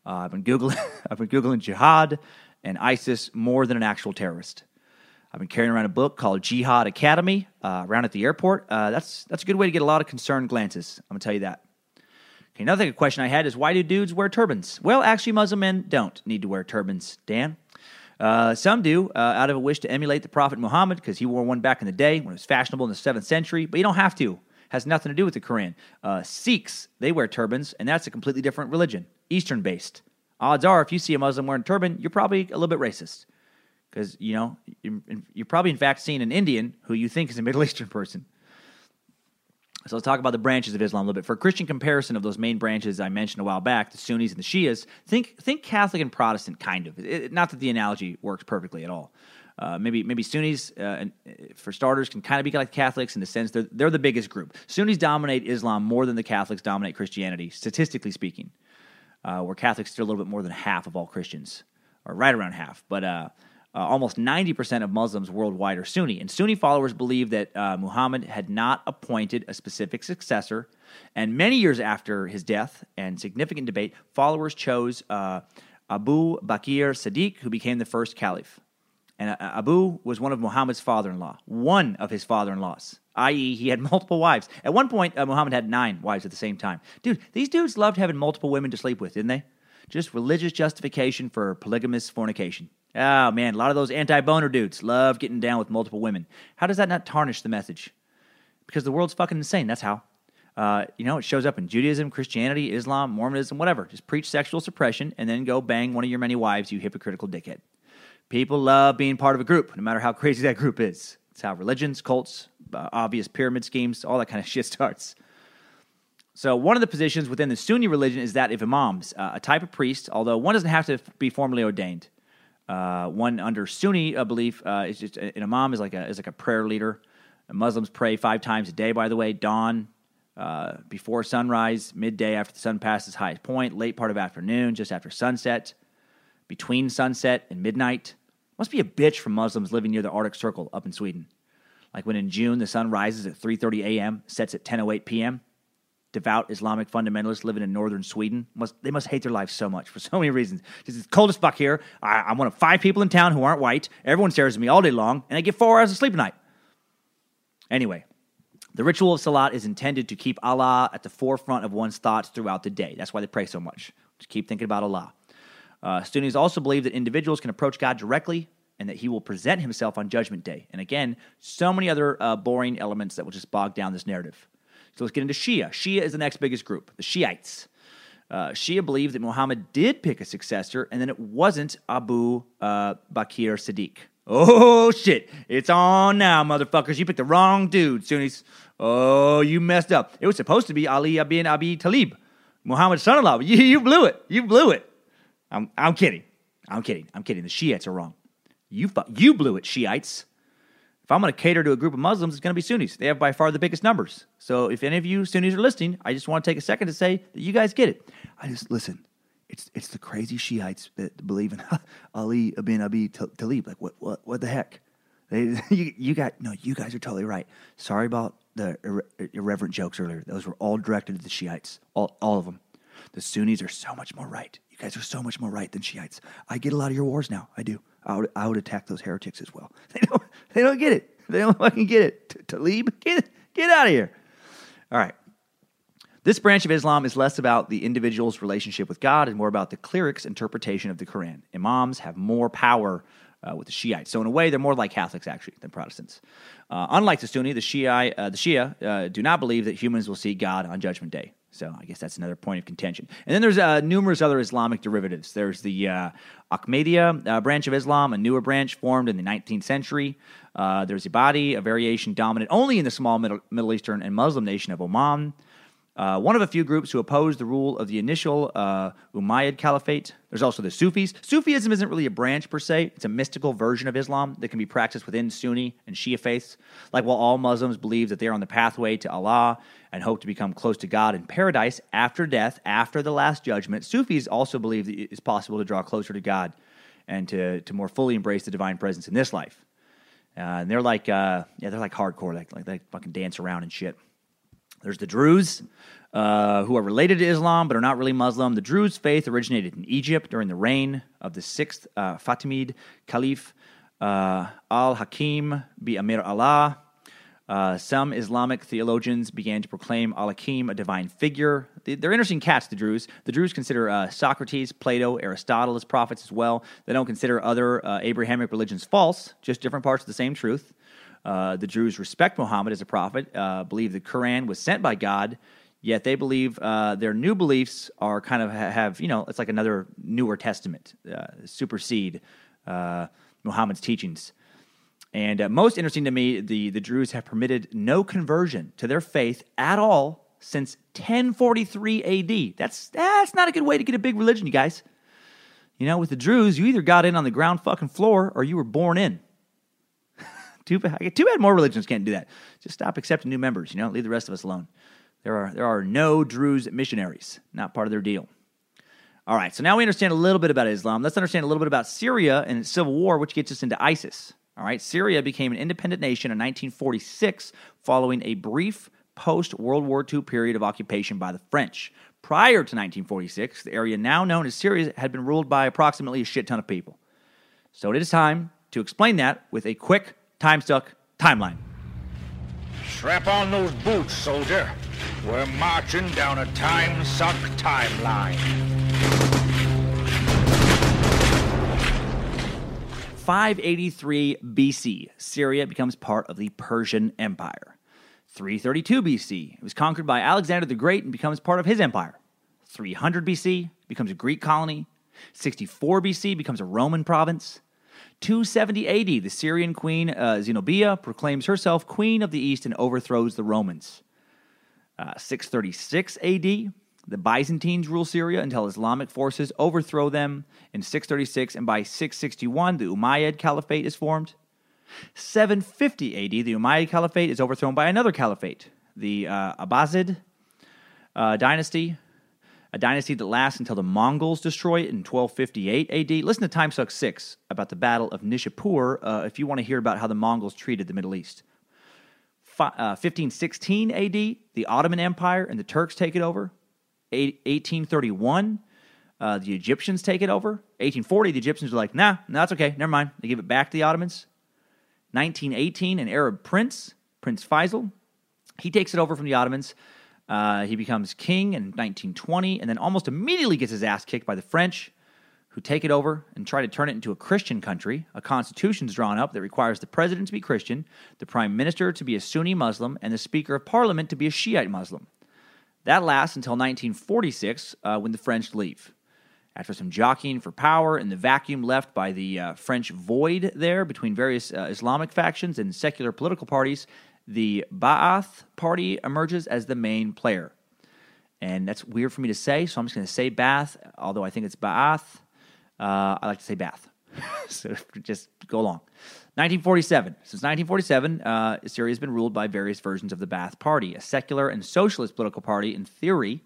Uh, I've been googling. I've been googling jihad and ISIS more than an actual terrorist. I've been carrying around a book called Jihad Academy uh, around at the airport. Uh, that's that's a good way to get a lot of concerned glances. I'm gonna tell you that. Okay, another question I had is why do dudes wear turbans? Well, actually, Muslim men don't need to wear turbans. Dan, uh, some do uh, out of a wish to emulate the Prophet Muhammad because he wore one back in the day when it was fashionable in the seventh century. But you don't have to. Has nothing to do with the Quran. Uh, Sikhs they wear turbans, and that's a completely different religion, Eastern based. Odds are, if you see a Muslim wearing a turban, you're probably a little bit racist because you know you're, probably in fact seeing an Indian who you think is a Middle Eastern person. So let's talk about the branches of Islam a little bit. For a Christian comparison of those main branches I mentioned a while back, the Sunnis and the Shias, think think Catholic and Protestant, kind of. It, not that the analogy works perfectly at all. Uh, maybe maybe Sunnis, uh, and, uh, for starters, can kind of be like Catholics in the sense they're they're the biggest group. Sunnis dominate Islam more than the Catholics dominate Christianity, statistically speaking. Uh, where Catholics are a little bit more than half of all Christians, or right around half. But uh, almost 90% of Muslims worldwide are Sunni, and Sunni followers believe that uh, Muhammad had not appointed a specific successor. And many years after his death and significant debate, followers chose Abu Bakr Siddiq, who became the first caliph. And uh, Abu was one of Muhammad's father in law, one of his father in laws, i.e., he had multiple wives. At one point, uh, Muhammad had nine wives at the same time. Dude, these dudes loved having multiple women to sleep with, didn't they? Just religious justification for polygamous fornication. Oh, man, a lot of those anti boner dudes love getting down with multiple women. How does that not tarnish the message? Because the world's fucking insane. That's how. Uh, you know, it shows up in Judaism, Christianity, Islam, Mormonism, whatever. Just preach sexual suppression and then go bang one of your many wives, you hypocritical dickhead. People love being part of a group, no matter how crazy that group is. It's how religions, cults, uh, obvious pyramid schemes, all that kind of shit starts. So, one of the positions within the Sunni religion is that of imams, uh, a type of priest, although one doesn't have to be formally ordained. Uh, one under Sunni uh, belief uh, is just an imam is like a is like a prayer leader. Muslims pray five times a day. By the way, dawn, uh, before sunrise, midday after the sun passes highest point, late part of afternoon, just after sunset, between sunset and midnight. Must be a bitch for Muslims living near the Arctic Circle up in Sweden. Like when in June the sun rises at 3:30 a.m., sets at 10:08 p.m devout Islamic fundamentalists living in northern Sweden must they must hate their life so much for so many reasons. It's cold as fuck here. I, I'm one of five people in town who aren't white. Everyone stares at me all day long, and I get four hours of sleep a night. Anyway, the ritual of salat is intended to keep Allah at the forefront of one's thoughts throughout the day. That's why they pray so much. To keep thinking about Allah. Uh, Sunnis also believe that individuals can approach God directly and that He will present Himself on Judgment Day. And again, so many other uh, boring elements that will just bog down this narrative. So let's get into Shia. Shia is the next biggest group, the Shiites. Uh, Shia believe that Muhammad did pick a successor, and then it wasn't Abu uh, Bakr Siddiq. Oh shit! It's on now, motherfuckers. You picked the wrong dude, Sunnis. Oh, you messed up. It was supposed to be Ali bin Abi Talib, Muhammad's son-in-law. You, you blew it. You blew it. I'm, I'm kidding. I'm kidding. I'm kidding. The Shiites are wrong. You, you blew it, Shiites. If I'm going to cater to a group of Muslims, it's going to be Sunnis. They have by far the biggest numbers. So if any of you Sunnis are listening, I just want to take a second to say that you guys get it. I just listen. It's it's the crazy Shiites that believe in Ali bin Abi Talib. Like what what what the heck? They, you, you got no. You guys are totally right. Sorry about the irre- irreverent jokes earlier. Those were all directed to the Shiites. All all of them. The Sunnis are so much more right. Guys are so much more right than Shiites. I get a lot of your wars now. I do. I would, I would attack those heretics as well. They don't, they don't get it. They don't fucking get it. Talib, get, get out of here. All right. This branch of Islam is less about the individual's relationship with God and more about the cleric's interpretation of the Quran. Imams have more power uh, with the Shiites. So in a way, they're more like Catholics actually than Protestants. Uh, unlike the Sunni, the Shia, uh, the Shia uh, do not believe that humans will see God on Judgment Day. So I guess that's another point of contention. And then there's uh, numerous other Islamic derivatives. There's the uh, Ahmadiyya uh, branch of Islam, a newer branch formed in the 19th century. Uh, there's Ibadi, a variation dominant only in the small Middle, Middle Eastern and Muslim nation of Oman. Uh, one of a few groups who opposed the rule of the initial uh, Umayyad Caliphate. There's also the Sufis. Sufism isn't really a branch per se, it's a mystical version of Islam that can be practiced within Sunni and Shia faiths. Like while all Muslims believe that they are on the pathway to Allah and hope to become close to God in paradise after death, after the last judgment, Sufis also believe that it's possible to draw closer to God and to, to more fully embrace the divine presence in this life. Uh, and they're like, uh, yeah, they're like hardcore, like, like they fucking dance around and shit. There's the Druze, uh, who are related to Islam but are not really Muslim. The Druze faith originated in Egypt during the reign of the sixth uh, Fatimid Caliph uh, Al Hakim bi Amir Allah. Uh, some Islamic theologians began to proclaim Al Hakim a divine figure. They're interesting cats, the Druze. The Druze consider uh, Socrates, Plato, Aristotle as prophets as well. They don't consider other uh, Abrahamic religions false, just different parts of the same truth. Uh, the Druze respect Muhammad as a prophet, uh, believe the Quran was sent by God, yet they believe uh, their new beliefs are kind of have, you know, it's like another newer testament, uh, supersede uh, Muhammad's teachings. And most interesting to me, the, the Druze have permitted no conversion to their faith at all since 1043 AD. That's, that's not a good way to get a big religion, you guys. You know, with the Druze, you either got in on the ground fucking floor or you were born in. Too bad, too bad more religions can't do that. Just stop accepting new members, you know, leave the rest of us alone. There are, there are no Druze missionaries, not part of their deal. All right, so now we understand a little bit about Islam. Let's understand a little bit about Syria and its civil war, which gets us into ISIS. All right, Syria became an independent nation in 1946 following a brief post World War II period of occupation by the French. Prior to 1946, the area now known as Syria had been ruled by approximately a shit ton of people. So it is time to explain that with a quick, time suck timeline. Strap on those boots, soldier. We're marching down a time suck timeline. 583 BC, Syria becomes part of the Persian Empire. 332 BC, it was conquered by Alexander the Great and becomes part of his empire. 300 BC, becomes a Greek colony. 64 BC, becomes a Roman province. 270 AD, the Syrian queen uh, Zenobia proclaims herself queen of the East and overthrows the Romans. Uh, 636 AD, the Byzantines rule Syria until Islamic forces overthrow them in 636, and by 661, the Umayyad Caliphate is formed. 750 AD, the Umayyad Caliphate is overthrown by another caliphate, the uh, Abbasid uh, dynasty, a dynasty that lasts until the Mongols destroy it in 1258 AD. Listen to Time Suck 6 about the Battle of Nishapur uh, if you want to hear about how the Mongols treated the Middle East. uh, 1516 AD, the Ottoman Empire and the Turks take it over. 1831, uh, the Egyptians take it over. 1840, the Egyptians are like, nah, that's okay, never mind. They give it back to the Ottomans. 1918, an Arab prince, Prince Faisal, he takes it over from the Ottomans. Uh, he becomes king in 1920, and then almost immediately gets his ass kicked by the French, who take it over and try to turn it into a Christian country. A constitution is drawn up that requires the president to be Christian, the prime minister to be a Sunni Muslim, and the speaker of parliament to be a Shiite Muslim. That lasts until 1946 uh, when the French leave. After some jockeying for power and the vacuum left by the uh, French void there between various uh, Islamic factions and secular political parties, the Ba'ath Party emerges as the main player. And that's weird for me to say, so I'm just going to say Ba'ath, although I think it's Ba'ath. Uh, I like to say Bath. so just go along. 1947. Since 1947, uh, Syria has been ruled by various versions of the Ba'ath Party, a secular and socialist political party in theory.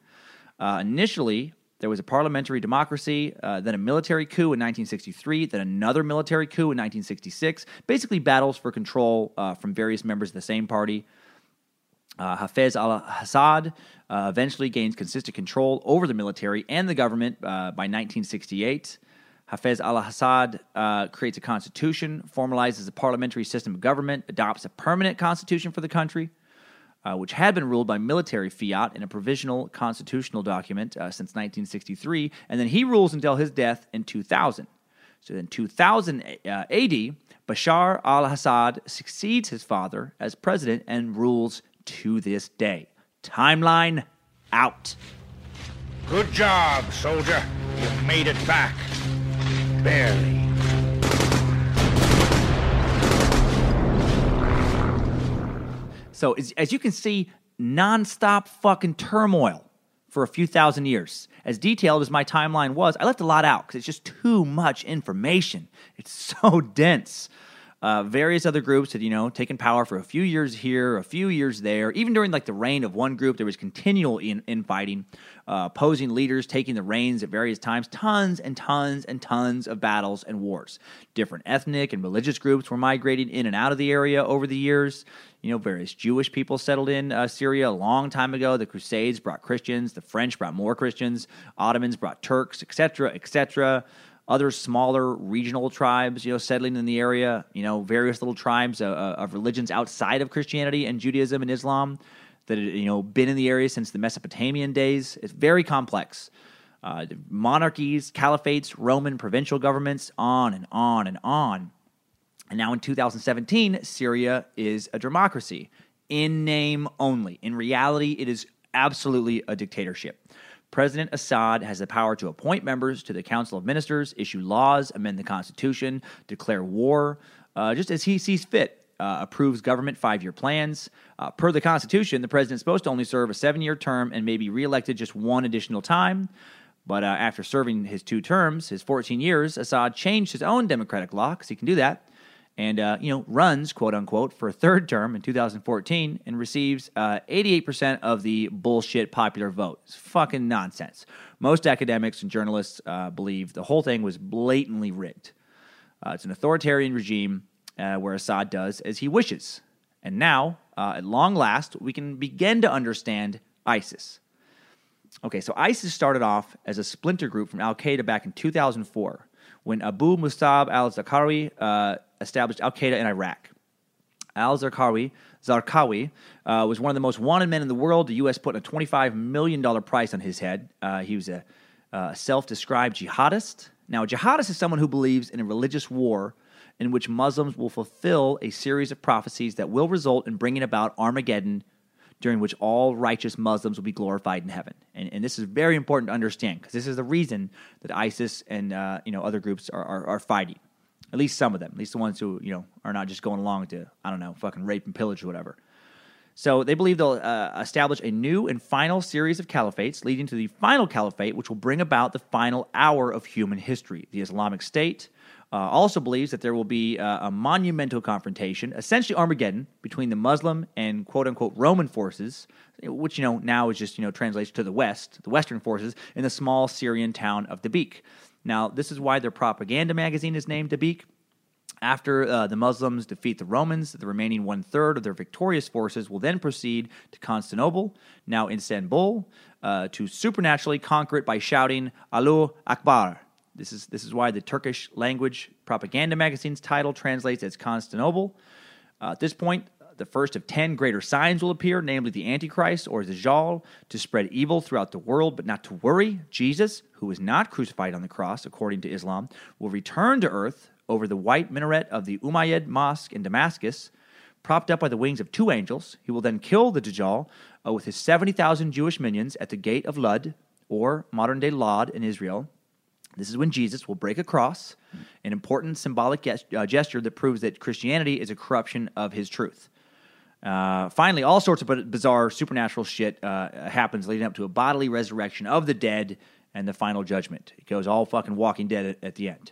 Uh, initially, there was a parliamentary democracy, uh, then a military coup in 1963, then another military coup in 1966. Basically, battles for control uh, from various members of the same party. Uh, Hafez al Assad uh, eventually gains consistent control over the military and the government uh, by 1968. Hafez al Assad uh, creates a constitution, formalizes a parliamentary system of government, adopts a permanent constitution for the country, uh, which had been ruled by military fiat in a provisional constitutional document uh, since 1963, and then he rules until his death in 2000. So then, 2000 uh, AD, Bashar al Assad succeeds his father as president and rules to this day. Timeline out. Good job, soldier. You made it back. Barely. So as, as you can see, nonstop fucking turmoil for a few thousand years. As detailed as my timeline was, I left a lot out because it's just too much information. It's so dense. Uh, various other groups had, you know, taken power for a few years here, a few years there. Even during like the reign of one group, there was continual in- infighting, uh, opposing leaders taking the reins at various times. Tons and tons and tons of battles and wars. Different ethnic and religious groups were migrating in and out of the area over the years. You know, various Jewish people settled in uh, Syria a long time ago. The Crusades brought Christians. The French brought more Christians. Ottomans brought Turks, etc., etc other smaller regional tribes, you know, settling in the area, you know, various little tribes uh, uh of religions outside of Christianity and Judaism and Islam that had, you know, been in the area since the Mesopotamian days. It's very complex. Uh, monarchies, caliphates, Roman provincial governments, on and on and on. And now in 2017, Syria is a democracy in name only. In reality, it is absolutely a dictatorship. President Assad has the power to appoint members to the Council of Ministers, issue laws, amend the Constitution, declare war, uh, just as he sees fit. Uh, approves government five year plans. Uh, per the Constitution, the president is supposed to only serve a seven year term and may be reelected just one additional time. But uh, after serving his two terms, his 14 years, Assad changed his own democratic law, because he can do that, and uh, you know runs quote unquote for a third term in 2014 and receives uh, 88% of the bullshit popular vote. It's fucking nonsense. Most academics and journalists uh, believe the whole thing was blatantly rigged. Uh, it's an authoritarian regime uh, where Assad does as he wishes. And now, uh, at long last, we can begin to understand ISIS. Okay, so ISIS started off as a splinter group from Al Qaeda back in 2004 when Abu Musab al uh, established Al Qaeda in Iraq. Al Zarqawi, Zarqawi uh, was one of the most wanted men in the world. The U.S. put a $25 million price on his head. Uh, he was a uh, self described jihadist. Now, a jihadist is someone who believes in a religious war in which Muslims will fulfill a series of prophecies that will result in bringing about Armageddon, during which all righteous Muslims will be glorified in heaven. And, and this is very important to understand because this is the reason that ISIS and uh, you know other groups are, are, are fighting. At least some of them, at least the ones who you know are not just going along to I don't know fucking rape and pillage or whatever. So they believe they'll uh, establish a new and final series of caliphates, leading to the final caliphate, which will bring about the final hour of human history. The Islamic State uh, also believes that there will be uh, a monumental confrontation, essentially Armageddon, between the Muslim and quote unquote Roman forces, which you know now is just you know translates to the West, the Western forces, in the small Syrian town of Dabiq. Now, this is why their propaganda magazine is named Dabiq. After uh, the Muslims defeat the Romans, the remaining one third of their victorious forces will then proceed to Constantinople, now Istanbul, uh, to supernaturally conquer it by shouting Allahu Akbar. This is, this is why the Turkish language propaganda magazine's title translates as Constantinople. Uh, at this point, the first of ten greater signs will appear, namely the Antichrist or the Dajjal, to spread evil throughout the world, but not to worry. Jesus, who was not crucified on the cross, according to Islam, will return to earth over the white minaret of the Umayyad Mosque in Damascus, propped up by the wings of two angels. He will then kill the Dajjal uh, with his 70,000 Jewish minions at the gate of Lud, or modern day Lod in Israel. This is when Jesus will break a cross, an important symbolic gest- uh, gesture that proves that Christianity is a corruption of his truth. Uh, finally, all sorts of bizarre supernatural shit uh, happens leading up to a bodily resurrection of the dead and the final judgment. It goes all fucking Walking Dead at, at the end.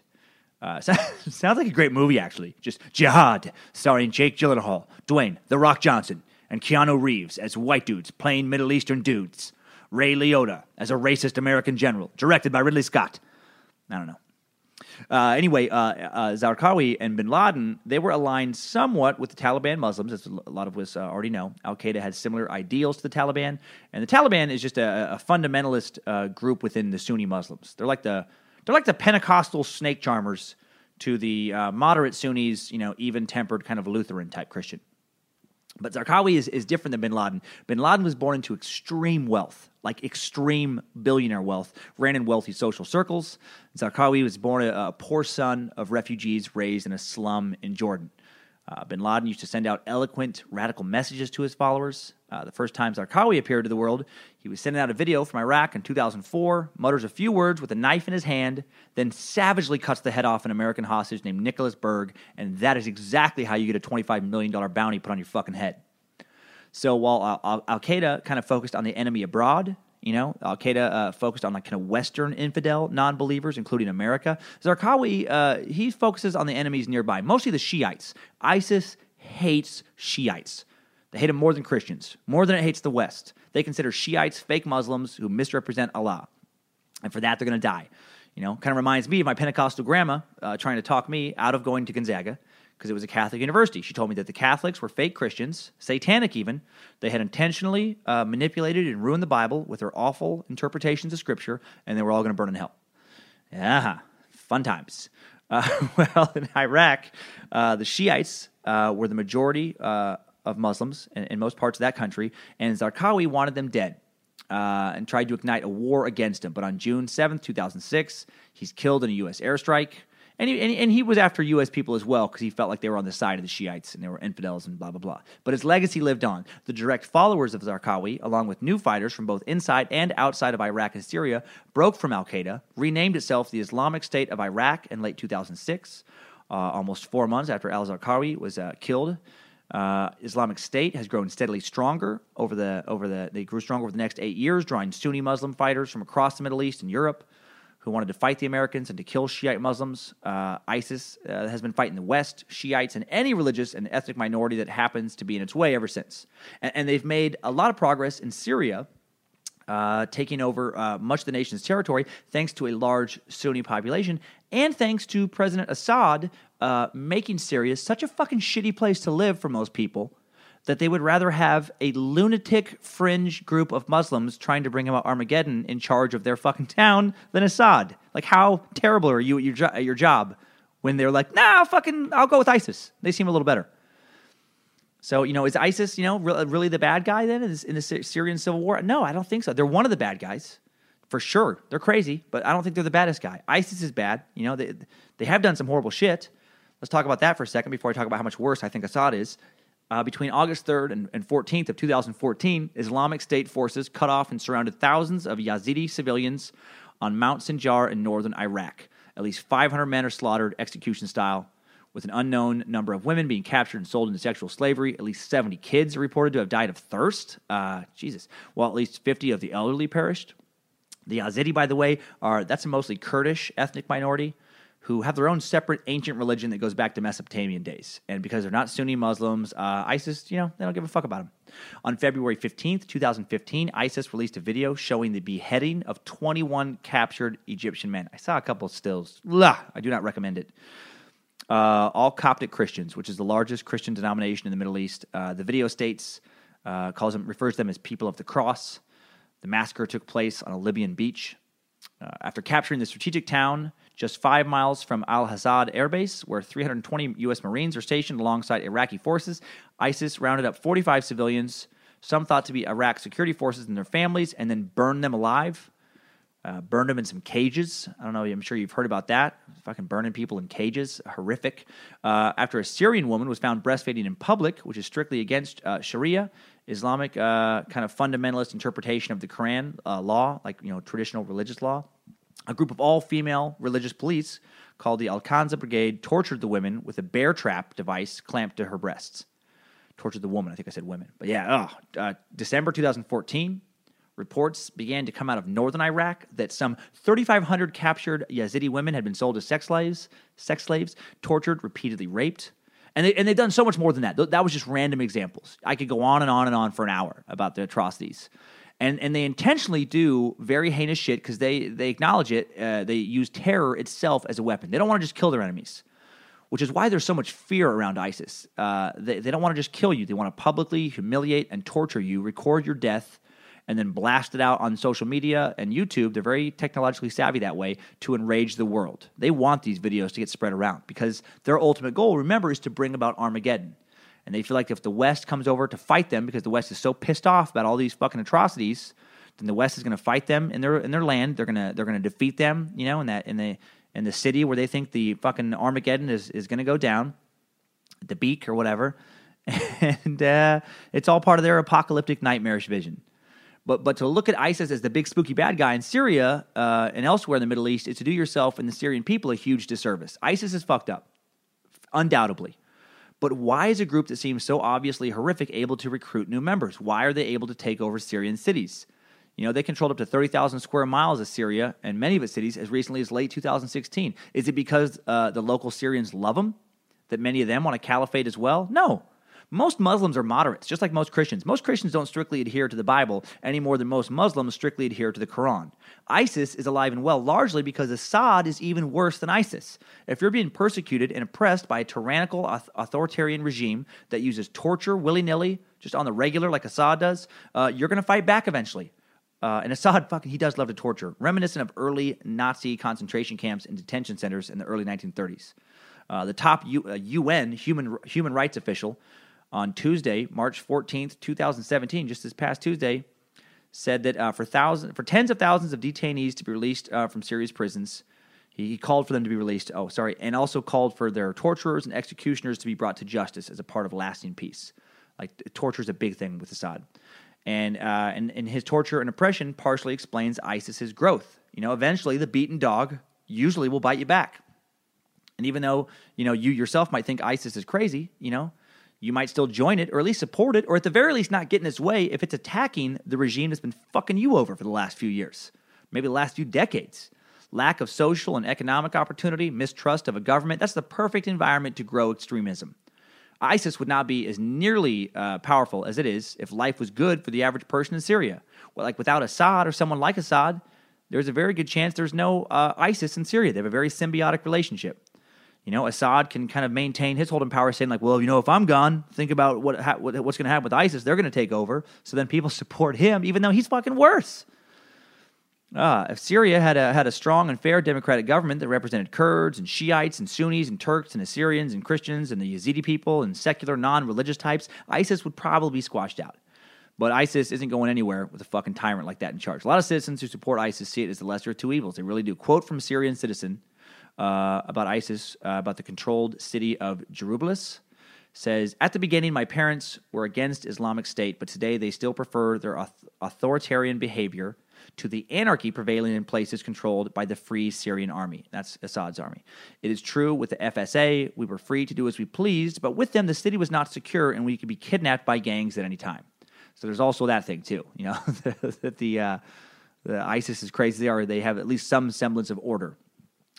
Uh, sounds like a great movie, actually. Just Jihad, starring Jake Gyllenhaal, Dwayne The Rock Johnson, and Keanu Reeves as white dudes playing Middle Eastern dudes. Ray Liotta as a racist American general, directed by Ridley Scott. I don't know. Uh, anyway, uh, uh, Zarqawi and bin Laden, they were aligned somewhat with the Taliban Muslims, as a lot of us uh, already know. Al Qaeda had similar ideals to the Taliban, and the Taliban is just a, a fundamentalist uh, group within the Sunni Muslims. They're like the they're like the Pentecostal snake charmers to the uh, moderate Sunnis, you know, even tempered kind of Lutheran type Christian. But Zarqawi is, is different than bin Laden. Bin Laden was born into extreme wealth, like extreme billionaire wealth, ran in wealthy social circles. Zarqawi was born a, a poor son of refugees raised in a slum in Jordan. Uh, bin Laden used to send out eloquent, radical messages to his followers. Uh, the first time Zarqawi appeared to the world, he was sending out a video from Iraq in 2004, mutters a few words with a knife in his hand, then savagely cuts the head off an American hostage named Nicholas Berg, and that is exactly how you get a $25 million bounty put on your fucking head. So while Al Qaeda kind of focused on the enemy abroad, you know, Al Qaeda uh, focused on like kind of Western infidel non believers, including America. Zarqawi, uh, he focuses on the enemies nearby, mostly the Shiites. ISIS hates Shiites. They hate them more than Christians, more than it hates the West. They consider Shiites fake Muslims who misrepresent Allah. And for that, they're going to die. You know, kind of reminds me of my Pentecostal grandma uh, trying to talk me out of going to Gonzaga because it was a Catholic university. She told me that the Catholics were fake Christians, satanic even. They had intentionally uh, manipulated and ruined the Bible with their awful interpretations of Scripture, and they were all going to burn in hell. Yeah, fun times. Uh, well, in Iraq, uh, the Shiites uh, were the majority uh, of Muslims in, in, most parts of that country, and Zarqawi wanted them dead. Uh, and tried to ignite a war against him. But on June 7th, 2006, he's killed in a U.S. airstrike. And he, and, and he was after U.S. people as well because he felt like they were on the side of the Shiites and they were infidels and blah, blah, blah. But his legacy lived on. The direct followers of Zarqawi, along with new fighters from both inside and outside of Iraq and Syria, broke from Al Qaeda, renamed itself the Islamic State of Iraq in late 2006, uh, almost four months after al Zarqawi was uh, killed. Uh, Islamic State has grown steadily stronger over the over the they grew stronger over the next eight years, drawing Sunni Muslim fighters from across the Middle East and Europe who wanted to fight the Americans and to kill Shiite Muslims. Uh, ISIS uh, has been fighting the West, Shiites, and any religious and ethnic minority that happens to be in its way ever since. And, and they've made a lot of progress in Syria. Uh, taking over uh, much of the nation's territory thanks to a large Sunni population and thanks to President Assad uh, making Syria such a fucking shitty place to live for most people that they would rather have a lunatic fringe group of Muslims trying to bring about Armageddon in charge of their fucking town than Assad. Like, how terrible are you at your, jo- at your job when they're like, nah, fucking, I'll go with ISIS. They seem a little better. So, you know, is ISIS, you know, re- really the bad guy then in, this, in the Sy- Syrian civil war? No, I don't think so. They're one of the bad guys for sure. They're crazy, but I don't think they're the baddest guy. ISIS is bad. You know, they, they have done some horrible shit. Let's talk about that for a second before I talk about how much worse I think Assad is. Uh, between August 3rd and, and 14th of 2014, Islamic State forces cut off and surrounded thousands of Yazidi civilians on Mount Sinjar in northern Iraq. At least 500 men are slaughtered execution style, with an unknown number of women being captured and sold into sexual slavery. At least 70 kids are reported to have died of thirst. Uh, Jesus. While at least 50 of the elderly perished. The Yazidi, by the way, are that's a mostly Kurdish ethnic minority who have their own separate ancient religion that goes back to Mesopotamian days. And because they're not Sunni Muslims, uh, ISIS, you know, they don't give a fuck about them. On February 15th, 2015, ISIS released a video showing the beheading of 21 captured Egyptian men. I saw a couple stills. Blah, I do not recommend it. Uh, all Coptic Christians, which is the largest Christian denomination in the Middle East. Uh, the video states, uh, calls them, refers to them as people of the cross. The massacre took place on a Libyan beach. Uh, after capturing the strategic town just five miles from Al Asad Air Base, where 320 U.S. Marines are stationed alongside Iraqi forces, ISIS rounded up 45 civilians, some thought to be Iraq security forces and their families, and then burned them alive. Uh, burned them in some cages. I don't know. I'm sure you've heard about that. Fucking burning people in cages. Horrific. Uh, after a Syrian woman was found breastfeeding in public, which is strictly against uh, Sharia, Islamic uh, kind of fundamentalist interpretation of the Quran uh, law, like you know traditional religious law. A group of all female religious police called the Al Khansaa Brigade tortured the women with a bear trap device clamped to her breasts. Tortured the woman. I think I said women, but yeah. Oh, uh, December 2014 reports began to come out of northern Iraq that some 3,500 captured Yazidi women had been sold as sex slaves, sex slaves, tortured, repeatedly raped. And, they, and they've done so much more than that. That was just random examples. I could go on and on and on for an hour about the atrocities. And, and they intentionally do very heinous shit because they, they acknowledge it. Uh, they use terror itself as a weapon. They don't want to just kill their enemies, which is why there's so much fear around ISIS. Uh, they, they don't want to just kill you, they want to publicly humiliate and torture you, record your death, and then blast it out on social media and YouTube. They're very technologically savvy that way to enrage the world. They want these videos to get spread around because their ultimate goal, remember, is to bring about Armageddon. And they feel like if the West comes over to fight them because the West is so pissed off about all these fucking atrocities, then the West is going to fight them in their in their land. They're gonna they're gonna defeat them, you know, in that in the in the city where they think the fucking Armageddon is is going to go down, Dabiq or whatever, and uh, it's all part of their apocalyptic nightmarish vision. But but to look at ISIS as the big spooky bad guy in Syria uh, and elsewhere in the Middle East is to do yourself and the Syrian people a huge disservice. ISIS is fucked up, undoubtedly. But why is a group that seems so obviously horrific able to recruit new members? Why are they able to take over Syrian cities? You know, they controlled up to 30,000 square miles of Syria and many of its cities as recently as late 2016. Is it because uh, the local Syrians love them? That many of them want a caliphate as well? No. Most Muslims are moderates, just like most Christians. Most Christians don't strictly adhere to the Bible any more than most Muslims strictly adhere to the Quran. ISIS is alive and well largely because Assad is even worse than ISIS. If you're being persecuted and oppressed by a tyrannical authoritarian regime that uses torture willy nilly, just on the regular like Assad does, uh, you're going to fight back eventually. Uh, and Assad, fucking, he does love to torture, reminiscent of early Nazi concentration camps and detention centers in the early 1930s. Uh, the top U- uh, UN human human rights official on Tuesday, March 14th, 2017, just this past Tuesday, said that uh, for thousands, for tens of thousands of detainees to be released uh, from Syria's prisons, he, he called for them to be released. Oh, sorry, and also called for their torturers and executioners to be brought to justice as a part of lasting peace. Like torture is a big thing with Assad, and uh, and and his torture and oppression partially explains ISIS's growth. You know, eventually the beaten dog usually will bite you back. And even though you know you yourself might think ISIS is crazy, you know you might still join it or at least support it, or at the very least not get in its way if it's attacking the regime that's been fucking you over for the last few years, maybe the last few decades. Lack of social and economic opportunity, mistrust of a government, that's the perfect environment to grow extremism. ISIS would not be as nearly uh, powerful as it is if life was good for the average person in Syria. Well, like without Assad or someone like Assad, there's a very good chance there's no uh, ISIS in Syria. They have a very symbiotic relationship. You know, Assad can kind of maintain his hold in power, saying like, "Well, you know, if I'm gone, think about what, ha- what what's going to happen with ISIS. They're going to take over." So then people support him, even though he's fucking worse. Uh, if Syria had a, had a strong and fair democratic government that represented Kurds and Shiites and Sunnis and Turks and Assyrians and Christians and the Yazidi people and secular non religious types, ISIS would probably be squashed out. But ISIS isn't going anywhere with a fucking tyrant like that in charge. A lot of citizens who support ISIS see it as the lesser of two evils. They really do. Quote from a Syrian citizen uh, about ISIS, uh, about the controlled city of Jarablus says at the beginning my parents were against islamic state but today they still prefer their authoritarian behavior to the anarchy prevailing in places controlled by the Free Syrian Army. That's Assad's army. It is true with the FSA, we were free to do as we pleased, but with them, the city was not secure and we could be kidnapped by gangs at any time. So there's also that thing, too, you know, that the, uh, the ISIS is crazy they are, they have at least some semblance of order.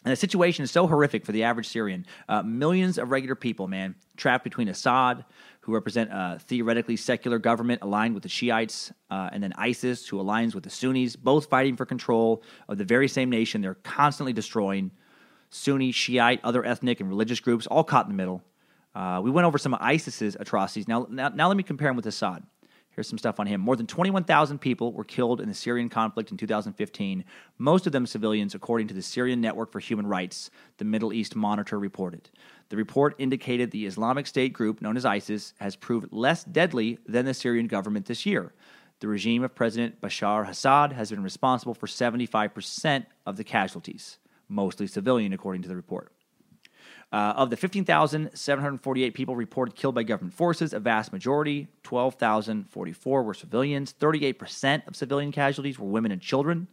And the situation is so horrific for the average Syrian. Uh, millions of regular people, man, trapped between Assad, who represent a theoretically secular government aligned with the Shiites, uh, and then ISIS, who aligns with the Sunnis, both fighting for control of the very same nation they're constantly destroying. Sunni, Shiite, other ethnic and religious groups, all caught in the middle. Uh, we went over some of ISIS's atrocities. Now, now, now let me compare them with Assad. Here's some stuff on him. More than 21,000 people were killed in the Syrian conflict in 2015, most of them civilians, according to the Syrian Network for Human Rights, the Middle East Monitor reported. The report indicated the Islamic State group, known as ISIS, has proved less deadly than the Syrian government this year. The regime of President Bashar Assad has been responsible for 75% of the casualties, mostly civilian, according to the report. Uh, of the 15,748 people reported killed by government forces, a vast majority, 12,044, were civilians. 38% of civilian casualties were women and children.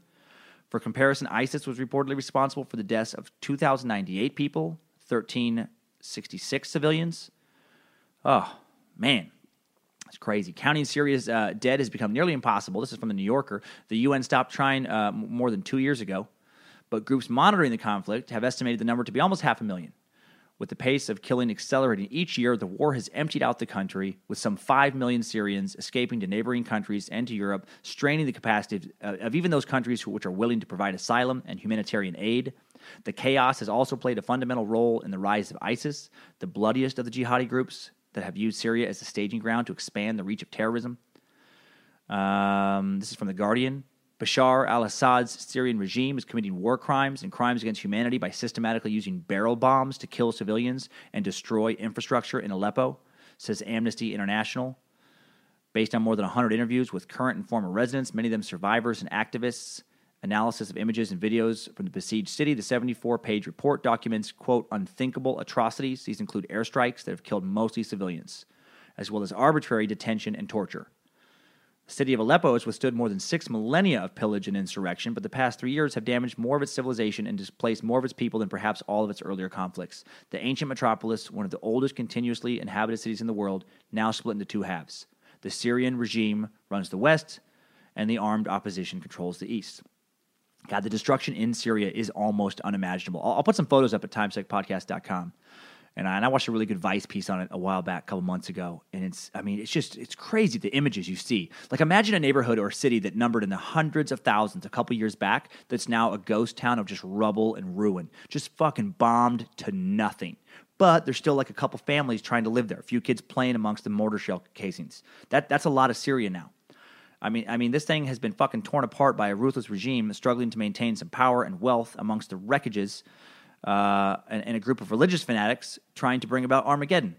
For comparison, ISIS was reportedly responsible for the deaths of 2,098 people, 1,366 civilians. Oh, man. It's crazy. Counting Syria's uh, dead has become nearly impossible. This is from the New Yorker. The UN stopped trying uh, more than two years ago, but groups monitoring the conflict have estimated the number to be almost half a million. With the pace of killing accelerating each year, the war has emptied out the country, with some 5 million Syrians escaping to neighboring countries and to Europe, straining the capacity of, uh, of even those countries which are willing to provide asylum and humanitarian aid. The chaos has also played a fundamental role in the rise of ISIS, the bloodiest of the jihadi groups that have used Syria as a staging ground to expand the reach of terrorism. Um, this is from The Guardian. Bashar al Assad's Syrian regime is committing war crimes and crimes against humanity by systematically using barrel bombs to kill civilians and destroy infrastructure in Aleppo, says Amnesty International. Based on more than 100 interviews with current and former residents, many of them survivors and activists, analysis of images and videos from the besieged city, the 74 page report documents, quote, unthinkable atrocities. These include airstrikes that have killed mostly civilians, as well as arbitrary detention and torture. The city of Aleppo has withstood more than six millennia of pillage and insurrection, but the past three years have damaged more of its civilization and displaced more of its people than perhaps all of its earlier conflicts. The ancient metropolis, one of the oldest continuously inhabited cities in the world, now split into two halves. The Syrian regime runs the west, and the armed opposition controls the east. God, the destruction in Syria is almost unimaginable. I'll, I'll put some photos up at timesuckpodcast.com. And I, and I, watched a really good Vice piece on it a while back, a couple months ago, and it's I mean it's just it's crazy the images you see. Like imagine a neighborhood or a city that numbered in the hundreds of thousands a couple years back that's now a ghost town of just rubble and ruin, just fucking bombed to nothing. But there's still like a couple families trying to live there, a few kids playing amongst the mortar shell casings. That that's a lot of Syria now. I mean, I mean, this thing has been fucking torn apart by a ruthless regime struggling to maintain some power and wealth amongst the wreckages uh, and, and a group of religious fanatics trying to bring about Armageddon.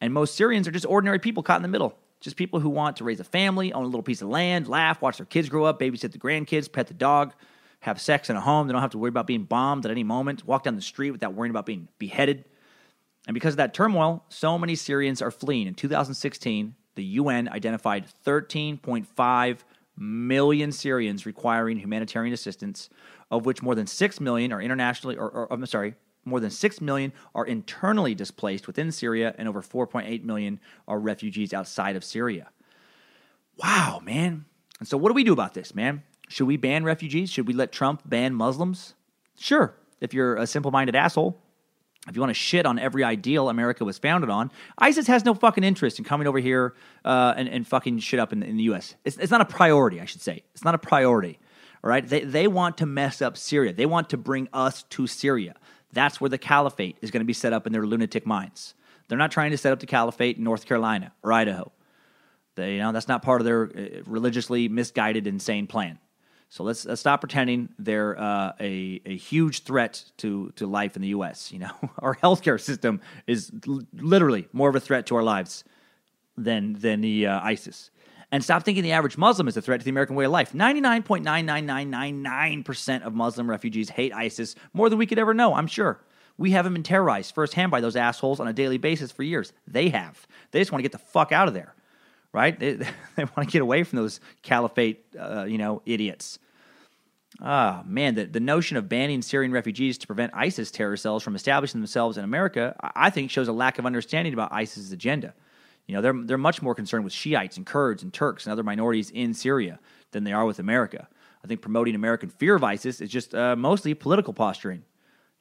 And most Syrians are just ordinary people caught in the middle. Just people who want to raise a family, own a little piece of land, laugh, watch their kids grow up, babysit the grandkids, pet the dog, have sex in a home. They don't have to worry about being bombed at any moment, walk down the street without worrying about being beheaded. And because of that turmoil, so many Syrians are fleeing. In 2016, the UN identified 13.5 million Syrians requiring humanitarian assistance, of which more than 6 million are internationally, or, or I'm sorry, more than 6 million are internally displaced within Syria, and over 4.8 million are refugees outside of Syria. Wow, man. And so, what do we do about this, man? Should we ban refugees? Should we let Trump ban Muslims? Sure, if you're a simple minded asshole, if you want to shit on every ideal America was founded on, ISIS has no fucking interest in coming over here uh, and, and fucking shit up in, in the U.S. It's, it's not a priority, I should say. It's not a priority. All right, they, they want to mess up Syria. They want to bring us to Syria. That's where the caliphate is going to be set up in their lunatic minds. They're not trying to set up the caliphate in North Carolina or Idaho. They, you know, that's not part of their uh, religiously misguided, insane plan. So let's, let's stop pretending they're uh, a, a huge threat to, to life in the U.S. You know, our healthcare system is l- literally more of a threat to our lives than than the uh, ISIS. And stop thinking the average Muslim is a threat to the American way of life. 99.99999% of Muslim refugees hate ISIS more than we could ever know, I'm sure. We haven't been terrorized firsthand by those assholes on a daily basis for years. They have. They just want to get the fuck out of there, right? They, they want to get away from those caliphate, uh, you know, idiots. Ah, man, the, the notion of banning Syrian refugees to prevent ISIS terror cells from establishing themselves in America, I think shows a lack of understanding about ISIS's agenda. You know, they're, they're much more concerned with Shiites and Kurds and Turks and other minorities in Syria than they are with America. I think promoting American fear of ISIS is just uh, mostly political posturing.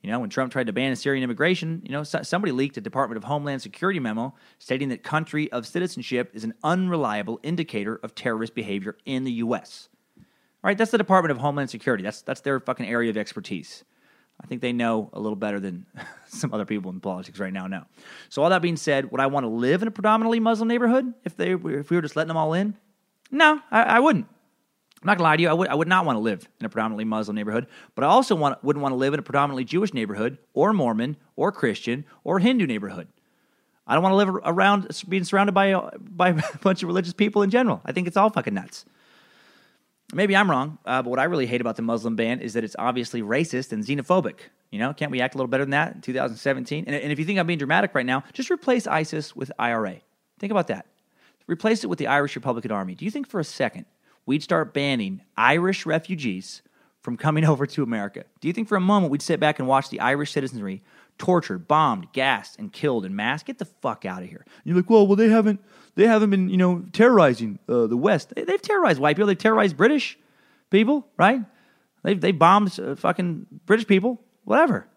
You know, when Trump tried to ban Syrian immigration, you know, so, somebody leaked a Department of Homeland Security memo stating that country of citizenship is an unreliable indicator of terrorist behavior in the U.S. All right, that's the Department of Homeland Security. That's that's their fucking area of expertise. I think they know a little better than some other people in politics right now know. So all that being said, would I want to live in a predominantly Muslim neighborhood if they if we were just letting them all in? No, I, I wouldn't. I'm not gonna lie to you. I would I would not want to live in a predominantly Muslim neighborhood, but I also want, wouldn't want to live in a predominantly Jewish neighborhood, or Mormon, or Christian, or Hindu neighborhood. I don't want to live around being surrounded by uh, by a bunch of religious people in general. I think it's all fucking nuts. Maybe I'm wrong, uh, but what I really hate about the Muslim ban is that it's obviously racist and xenophobic. You know, can't we act a little better than that in 2017? And, and if you think I'm being dramatic right now, just replace ISIS with IRA. Think about that. Replace it with the Irish Republican Army. Do you think for a second we'd start banning Irish refugees from coming over to America? Do you think for a moment we'd sit back and watch the Irish citizenry tortured, bombed, gassed, and killed in mass? Get the fuck out of here. And you're like, well, well, they haven't they haven't been, you know, terrorizing uh, the West. They, have terrorized white people. They've terrorized British people, right? They've, they bombed uh, fucking British people, whatever.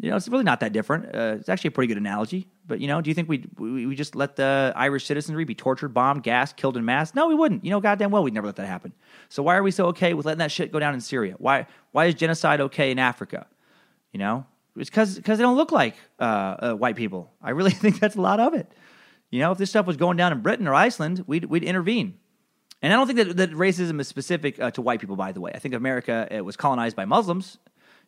You know, it's really not that different. Uh, it's actually a pretty good analogy. But, you know, do you think we, we just let the Irish citizenry be tortured, bombed, gassed, killed in mass? No, we wouldn't. You know, goddamn well we'd never let that happen. So why are we so okay with letting that shit go down in Syria? Why, why is genocide okay in Africa? You know, it's because they don't look like uh, uh, white people. I really think that's a lot of it. You know, if this stuff was going down in Britain or Iceland, we'd, we'd intervene. And I don't think that, that racism is specific uh, to white people, by the way. I think America uh, was colonized by Muslims,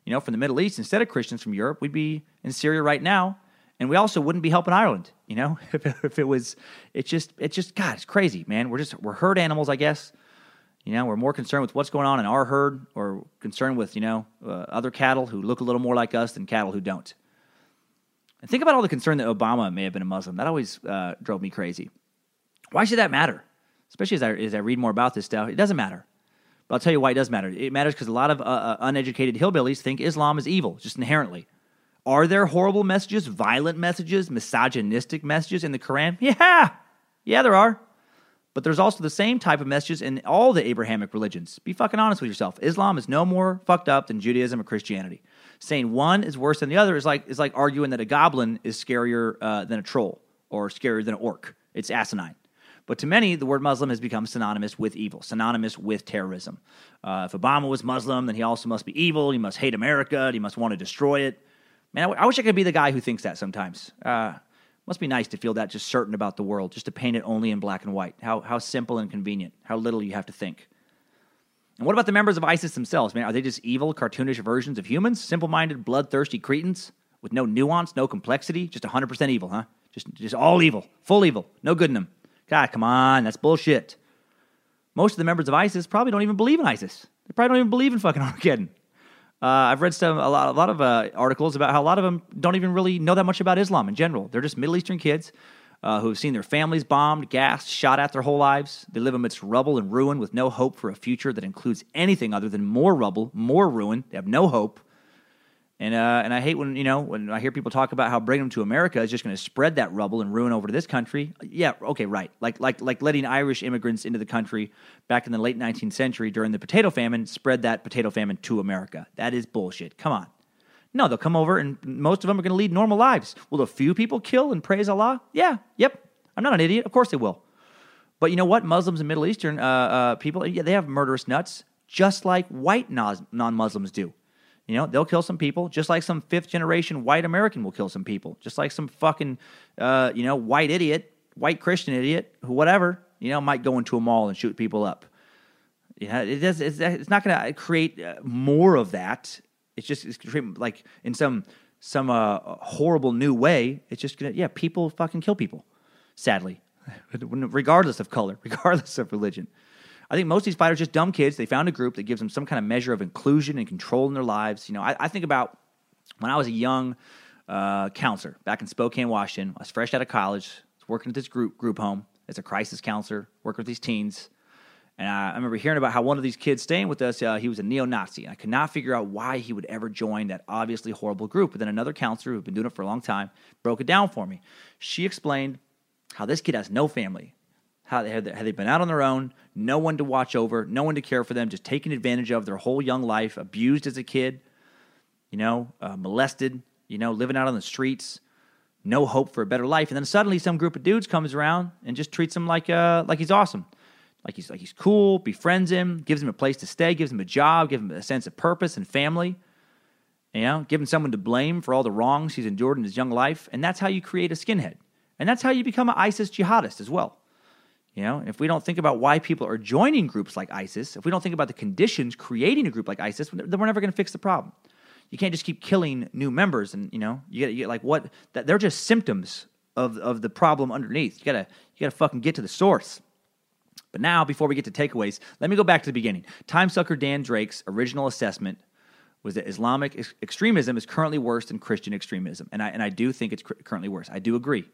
you know, from the Middle East instead of Christians from Europe. We'd be in Syria right now. And we also wouldn't be helping Ireland, you know, if, if it was, it's just, it's just, God, it's crazy, man. We're just, we're herd animals, I guess. You know, we're more concerned with what's going on in our herd or concerned with, you know, uh, other cattle who look a little more like us than cattle who don't. And think about all the concern that Obama may have been a Muslim. That always uh, drove me crazy. Why should that matter? Especially as I, as I read more about this stuff, it doesn't matter. But I'll tell you why it does matter. It matters because a lot of uh, uh, uneducated hillbillies think Islam is evil, just inherently. Are there horrible messages, violent messages, misogynistic messages in the Quran? Yeah, yeah, there are. But there's also the same type of messages in all the Abrahamic religions. Be fucking honest with yourself. Islam is no more fucked up than Judaism or Christianity saying one is worse than the other is like is like arguing that a goblin is scarier uh, than a troll or scarier than an orc. It's asinine. But to many, the word Muslim has become synonymous with evil, synonymous with terrorism. Uh, if Obama was Muslim, then he also must be evil. He must hate America. He must want to destroy it. Man, I, w- I wish I could be the guy who thinks that sometimes. Uh, must be nice to feel that just certain about the world, just to paint it only in black and white. How, how simple and convenient, how little you have to think. And what about the members of ISIS themselves, man? Are they just evil, cartoonish versions of humans? Simple minded, bloodthirsty cretins with no nuance, no complexity? Just 100% evil, huh? Just, just all evil, full evil, no good in them. God, come on, that's bullshit. Most of the members of ISIS probably don't even believe in ISIS. They probably don't even believe in fucking Armageddon. Uh, I've read some a lot, a lot of uh, articles about how a lot of them don't even really know that much about Islam in general. They're just Middle Eastern kids uh, who have seen their families bombed, gassed, shot at their whole lives. They live amidst rubble and ruin with no hope for a future that includes anything other than more rubble, more ruin. They have no hope. And uh, and I hate when you know when I hear people talk about how bringing them to America is just going to spread that rubble and ruin over to this country. Yeah, okay, right. Like like like letting Irish immigrants into the country back in the late 19th century during the potato famine spread that potato famine to America. That is bullshit. Come on. No, they'll come over and most of them are going to lead normal lives. Will a few people kill and praise Allah? Yeah, yep. I'm not an idiot. Of course they will. But you know what? Muslims and Middle Eastern uh, uh, people, yeah, they have murderous nuts, just like white non Muslims do. You know, they'll kill some people, just like some fifth generation white American will kill some people, just like some fucking, uh, you know, white idiot, white Christian idiot, who whatever, you know, might go into a mall and shoot people up. Yeah, it does. It's, it's not going to create uh, more of that. It's just it's like in some some uh, horrible new way. It's just gonna yeah, people fucking kill people. Sadly, regardless of color, regardless of religion. I think most of these fighters are just dumb kids. They found a group that gives them some kind of measure of inclusion and control in their lives. You know, I, I think about when I was a young uh, counselor back in Spokane, Washington. I was fresh out of college. Was working at this group group home as a crisis counselor, working with these teens. And I, remember hearing about how one of these kids staying with us, uh, he was a neo-Nazi. And I could not figure out why he would ever join that obviously horrible group. But then another counselor who'd been doing it for a long time broke it down for me. She explained how this kid has no family, how they had, had they been out on their own, no one to watch over, no one to care for them, just taken advantage of their whole young life, abused as a kid, you know, uh, molested, you know, living out on the streets, no hope for a better life, and then suddenly some group of dudes comes around and just treats him like uh, like he's awesome, like he's like he's cool, befriends him, gives him a place to stay, gives him a job, gives him a sense of purpose and family. You know, giving someone to blame for all the wrongs he's endured in his young life, and that's how you create a skinhead. And that's how you become an ISIS jihadist as well. You know, if we don't think about why people are joining groups like ISIS, if we don't think about the conditions creating a group like ISIS, then we're never going to fix the problem. You can't just keep killing new members, and you know, you get like what that they're just symptoms of of the problem underneath. You gotta you gotta fucking get to the source. But now, before we get to takeaways, let me go back to the beginning. Time sucker Dan Drake's original assessment was that Islamic ex- extremism is currently worse than Christian extremism, and I and I do think it's cr- currently worse. I do agree.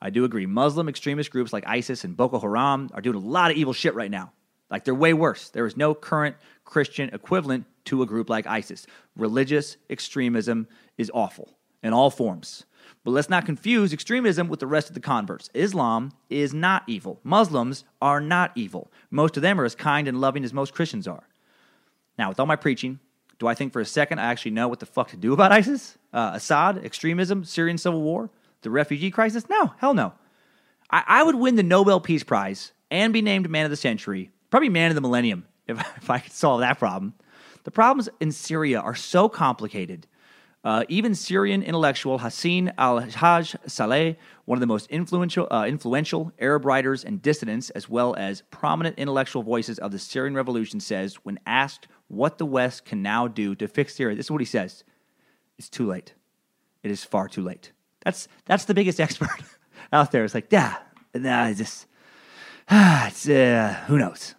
I do agree. Muslim extremist groups like ISIS and Boko Haram are doing a lot of evil shit right now. Like they're way worse. There is no current Christian equivalent to a group like ISIS. Religious extremism is awful in all forms. But let's not confuse extremism with the rest of the converts. Islam is not evil. Muslims are not evil. Most of them are as kind and loving as most Christians are. Now, with all my preaching, do I think for a second I actually know what the fuck to do about ISIS? Uh, Assad, extremism, Syrian civil war? The refugee crisis? No, hell no. I, I would win the Nobel Peace Prize and be named Man of the Century, probably Man of the Millennium, if, if I could solve that problem. The problems in Syria are so complicated. Uh, even Syrian intellectual Hassan al Haj Saleh, one of the most influential, uh, influential Arab writers and dissidents, as well as prominent intellectual voices of the Syrian revolution, says when asked what the West can now do to fix Syria, this is what he says It's too late. It is far too late. That's that's the biggest expert out there. It's like, yeah, nah, it's just, ah, it's uh, who knows.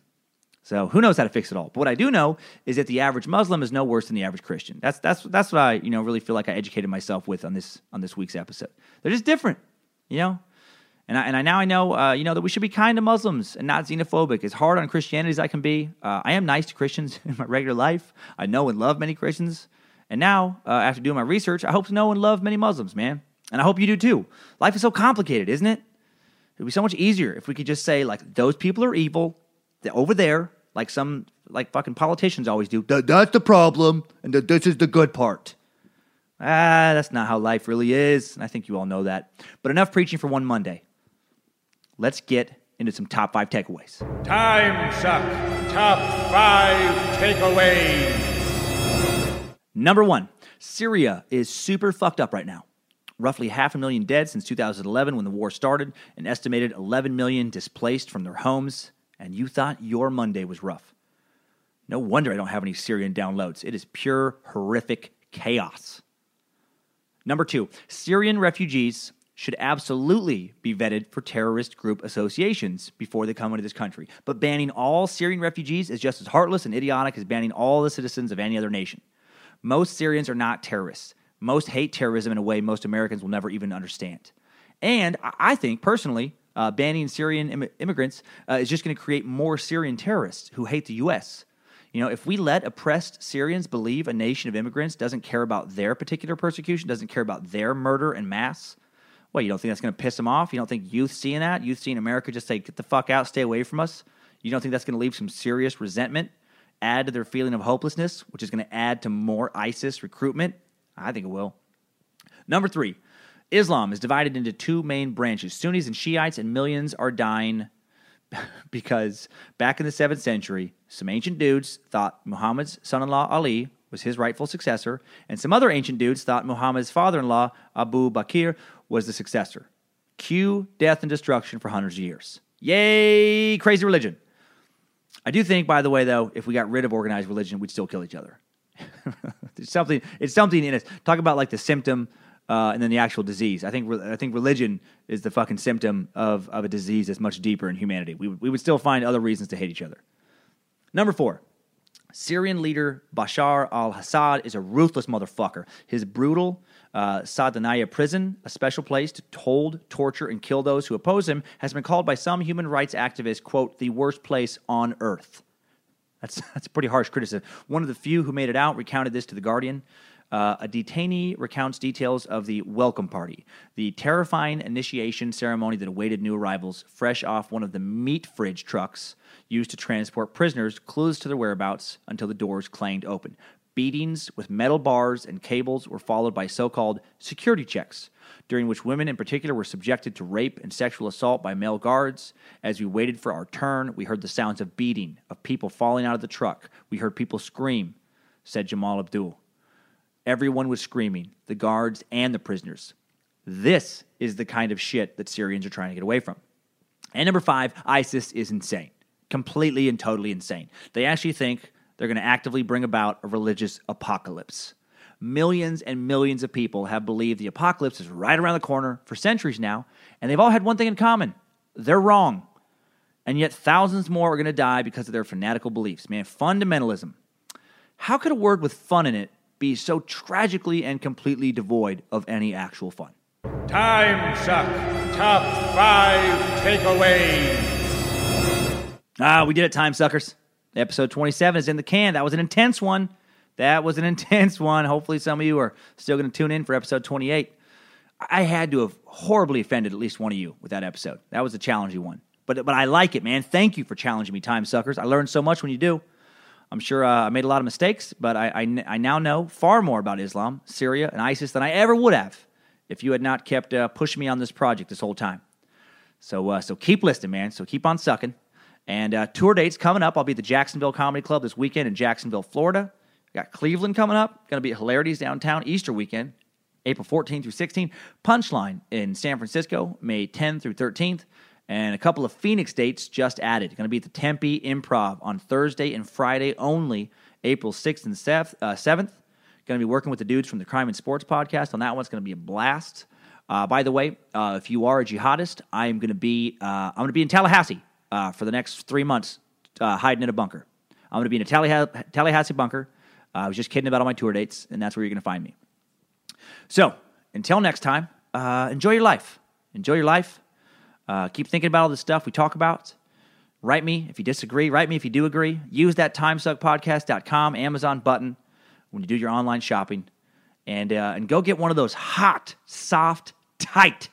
So who knows how to fix it all? But what I do know is that the average Muslim is no worse than the average Christian. That's that's that's what I you know really feel like I educated myself with on this on this week's episode. They're just different, you know. And I, and I now I know uh, you know that we should be kind to Muslims and not xenophobic. As hard on Christianity as I can be, uh, I am nice to Christians in my regular life. I know and love many Christians, and now uh, after doing my research, I hope to know and love many Muslims. Man, and I hope you do too. Life is so complicated, isn't it? It'd be so much easier if we could just say, like, those people are evil. They're over there, like some like fucking politicians always do. That's the problem, and this is the good part. Ah, that's not how life really is. And I think you all know that. But enough preaching for one Monday. Let's get into some top five takeaways. Time suck. Top five takeaways. Number one, Syria is super fucked up right now. Roughly half a million dead since 2011 when the war started, an estimated 11 million displaced from their homes, and you thought your Monday was rough. No wonder I don't have any Syrian downloads. It is pure horrific chaos. Number two, Syrian refugees should absolutely be vetted for terrorist group associations before they come into this country. But banning all Syrian refugees is just as heartless and idiotic as banning all the citizens of any other nation. Most Syrians are not terrorists. Most hate terrorism in a way most Americans will never even understand. And I think, personally, uh, banning Syrian Im- immigrants uh, is just going to create more Syrian terrorists who hate the U.S. You know, if we let oppressed Syrians believe a nation of immigrants doesn't care about their particular persecution, doesn't care about their murder and mass, well, you don't think that's going to piss them off? You don't think youth seeing that, youth seeing America just say, get the fuck out, stay away from us? You don't think that's going to leave some serious resentment, add to their feeling of hopelessness, which is going to add to more ISIS recruitment? I think it will. Number three, Islam is divided into two main branches Sunnis and Shiites, and millions are dying because back in the 7th century, some ancient dudes thought Muhammad's son in law Ali was his rightful successor, and some other ancient dudes thought Muhammad's father in law Abu Bakr was the successor. Cue death and destruction for hundreds of years. Yay, crazy religion. I do think, by the way, though, if we got rid of organized religion, we'd still kill each other. it's something. It's something in us. Talk about like the symptom uh, and then the actual disease. I think I think religion is the fucking symptom of, of a disease that's much deeper in humanity. We, we would still find other reasons to hate each other. Number four, Syrian leader Bashar al Assad is a ruthless motherfucker. His brutal uh, Saydnaya prison, a special place to hold, torture, and kill those who oppose him, has been called by some human rights activists, quote, the worst place on earth. That's, that's a pretty harsh criticism. One of the few who made it out recounted this to The Guardian. Uh, a detainee recounts details of the welcome party, the terrifying initiation ceremony that awaited new arrivals fresh off one of the meat fridge trucks used to transport prisoners clueless to their whereabouts until the doors clanged open. Beatings with metal bars and cables were followed by so called security checks, during which women in particular were subjected to rape and sexual assault by male guards. As we waited for our turn, we heard the sounds of beating, of people falling out of the truck. We heard people scream, said Jamal Abdul. Everyone was screaming, the guards and the prisoners. This is the kind of shit that Syrians are trying to get away from. And number five, ISIS is insane. Completely and totally insane. They actually think they're going to actively bring about a religious apocalypse. Millions and millions of people have believed the apocalypse is right around the corner for centuries now, and they've all had one thing in common they're wrong. And yet, thousands more are going to die because of their fanatical beliefs. Man, fundamentalism. How could a word with fun in it be so tragically and completely devoid of any actual fun. Time suck. Top five takeaways. Ah, we did it, time suckers. Episode 27 is in the can. That was an intense one. That was an intense one. Hopefully, some of you are still going to tune in for episode 28. I had to have horribly offended at least one of you with that episode. That was a challenging one. But, but I like it, man. Thank you for challenging me, time suckers. I learned so much when you do. I'm sure uh, I made a lot of mistakes, but I, I, I, now know far more about Islam, Syria, and ISIS than I ever would have if you had not kept uh, pushing me on this project this whole time. So, uh, so keep listening, man. So keep on sucking. And uh, tour dates coming up. I'll be at the Jacksonville Comedy Club this weekend in Jacksonville, Florida. Got Cleveland coming up. Going to be at Hilarities downtown Easter weekend, April 14th through 16th. Punchline in San Francisco, May 10th through 13th and a couple of Phoenix dates just added. Going to be at the Tempe Improv on Thursday and Friday only, April 6th and 7th. Uh, going to be working with the dudes from the Crime and Sports podcast on that one. It's going to be a blast. Uh, by the way, uh, if you are a jihadist, I am going to be uh, I'm going to be in Tallahassee uh, for the next three months, uh, hiding in a bunker. I'm going to be in a Tallahassee, Tallahassee bunker. I was just kidding about all my tour dates, and that's where you're going to find me. So until next time, enjoy your life. Enjoy your life. Uh, keep thinking about all the stuff we talk about. Write me if you disagree. Write me if you do agree. Use that timesuckpodcast.com Amazon button when you do your online shopping. And, uh, and go get one of those hot, soft, tight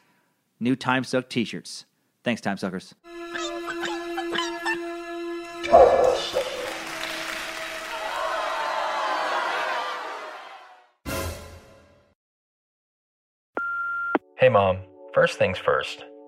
new Time Suck t shirts. Thanks, Time Suckers. Hey, Mom. First things first.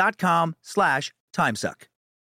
dot com slash timesuck.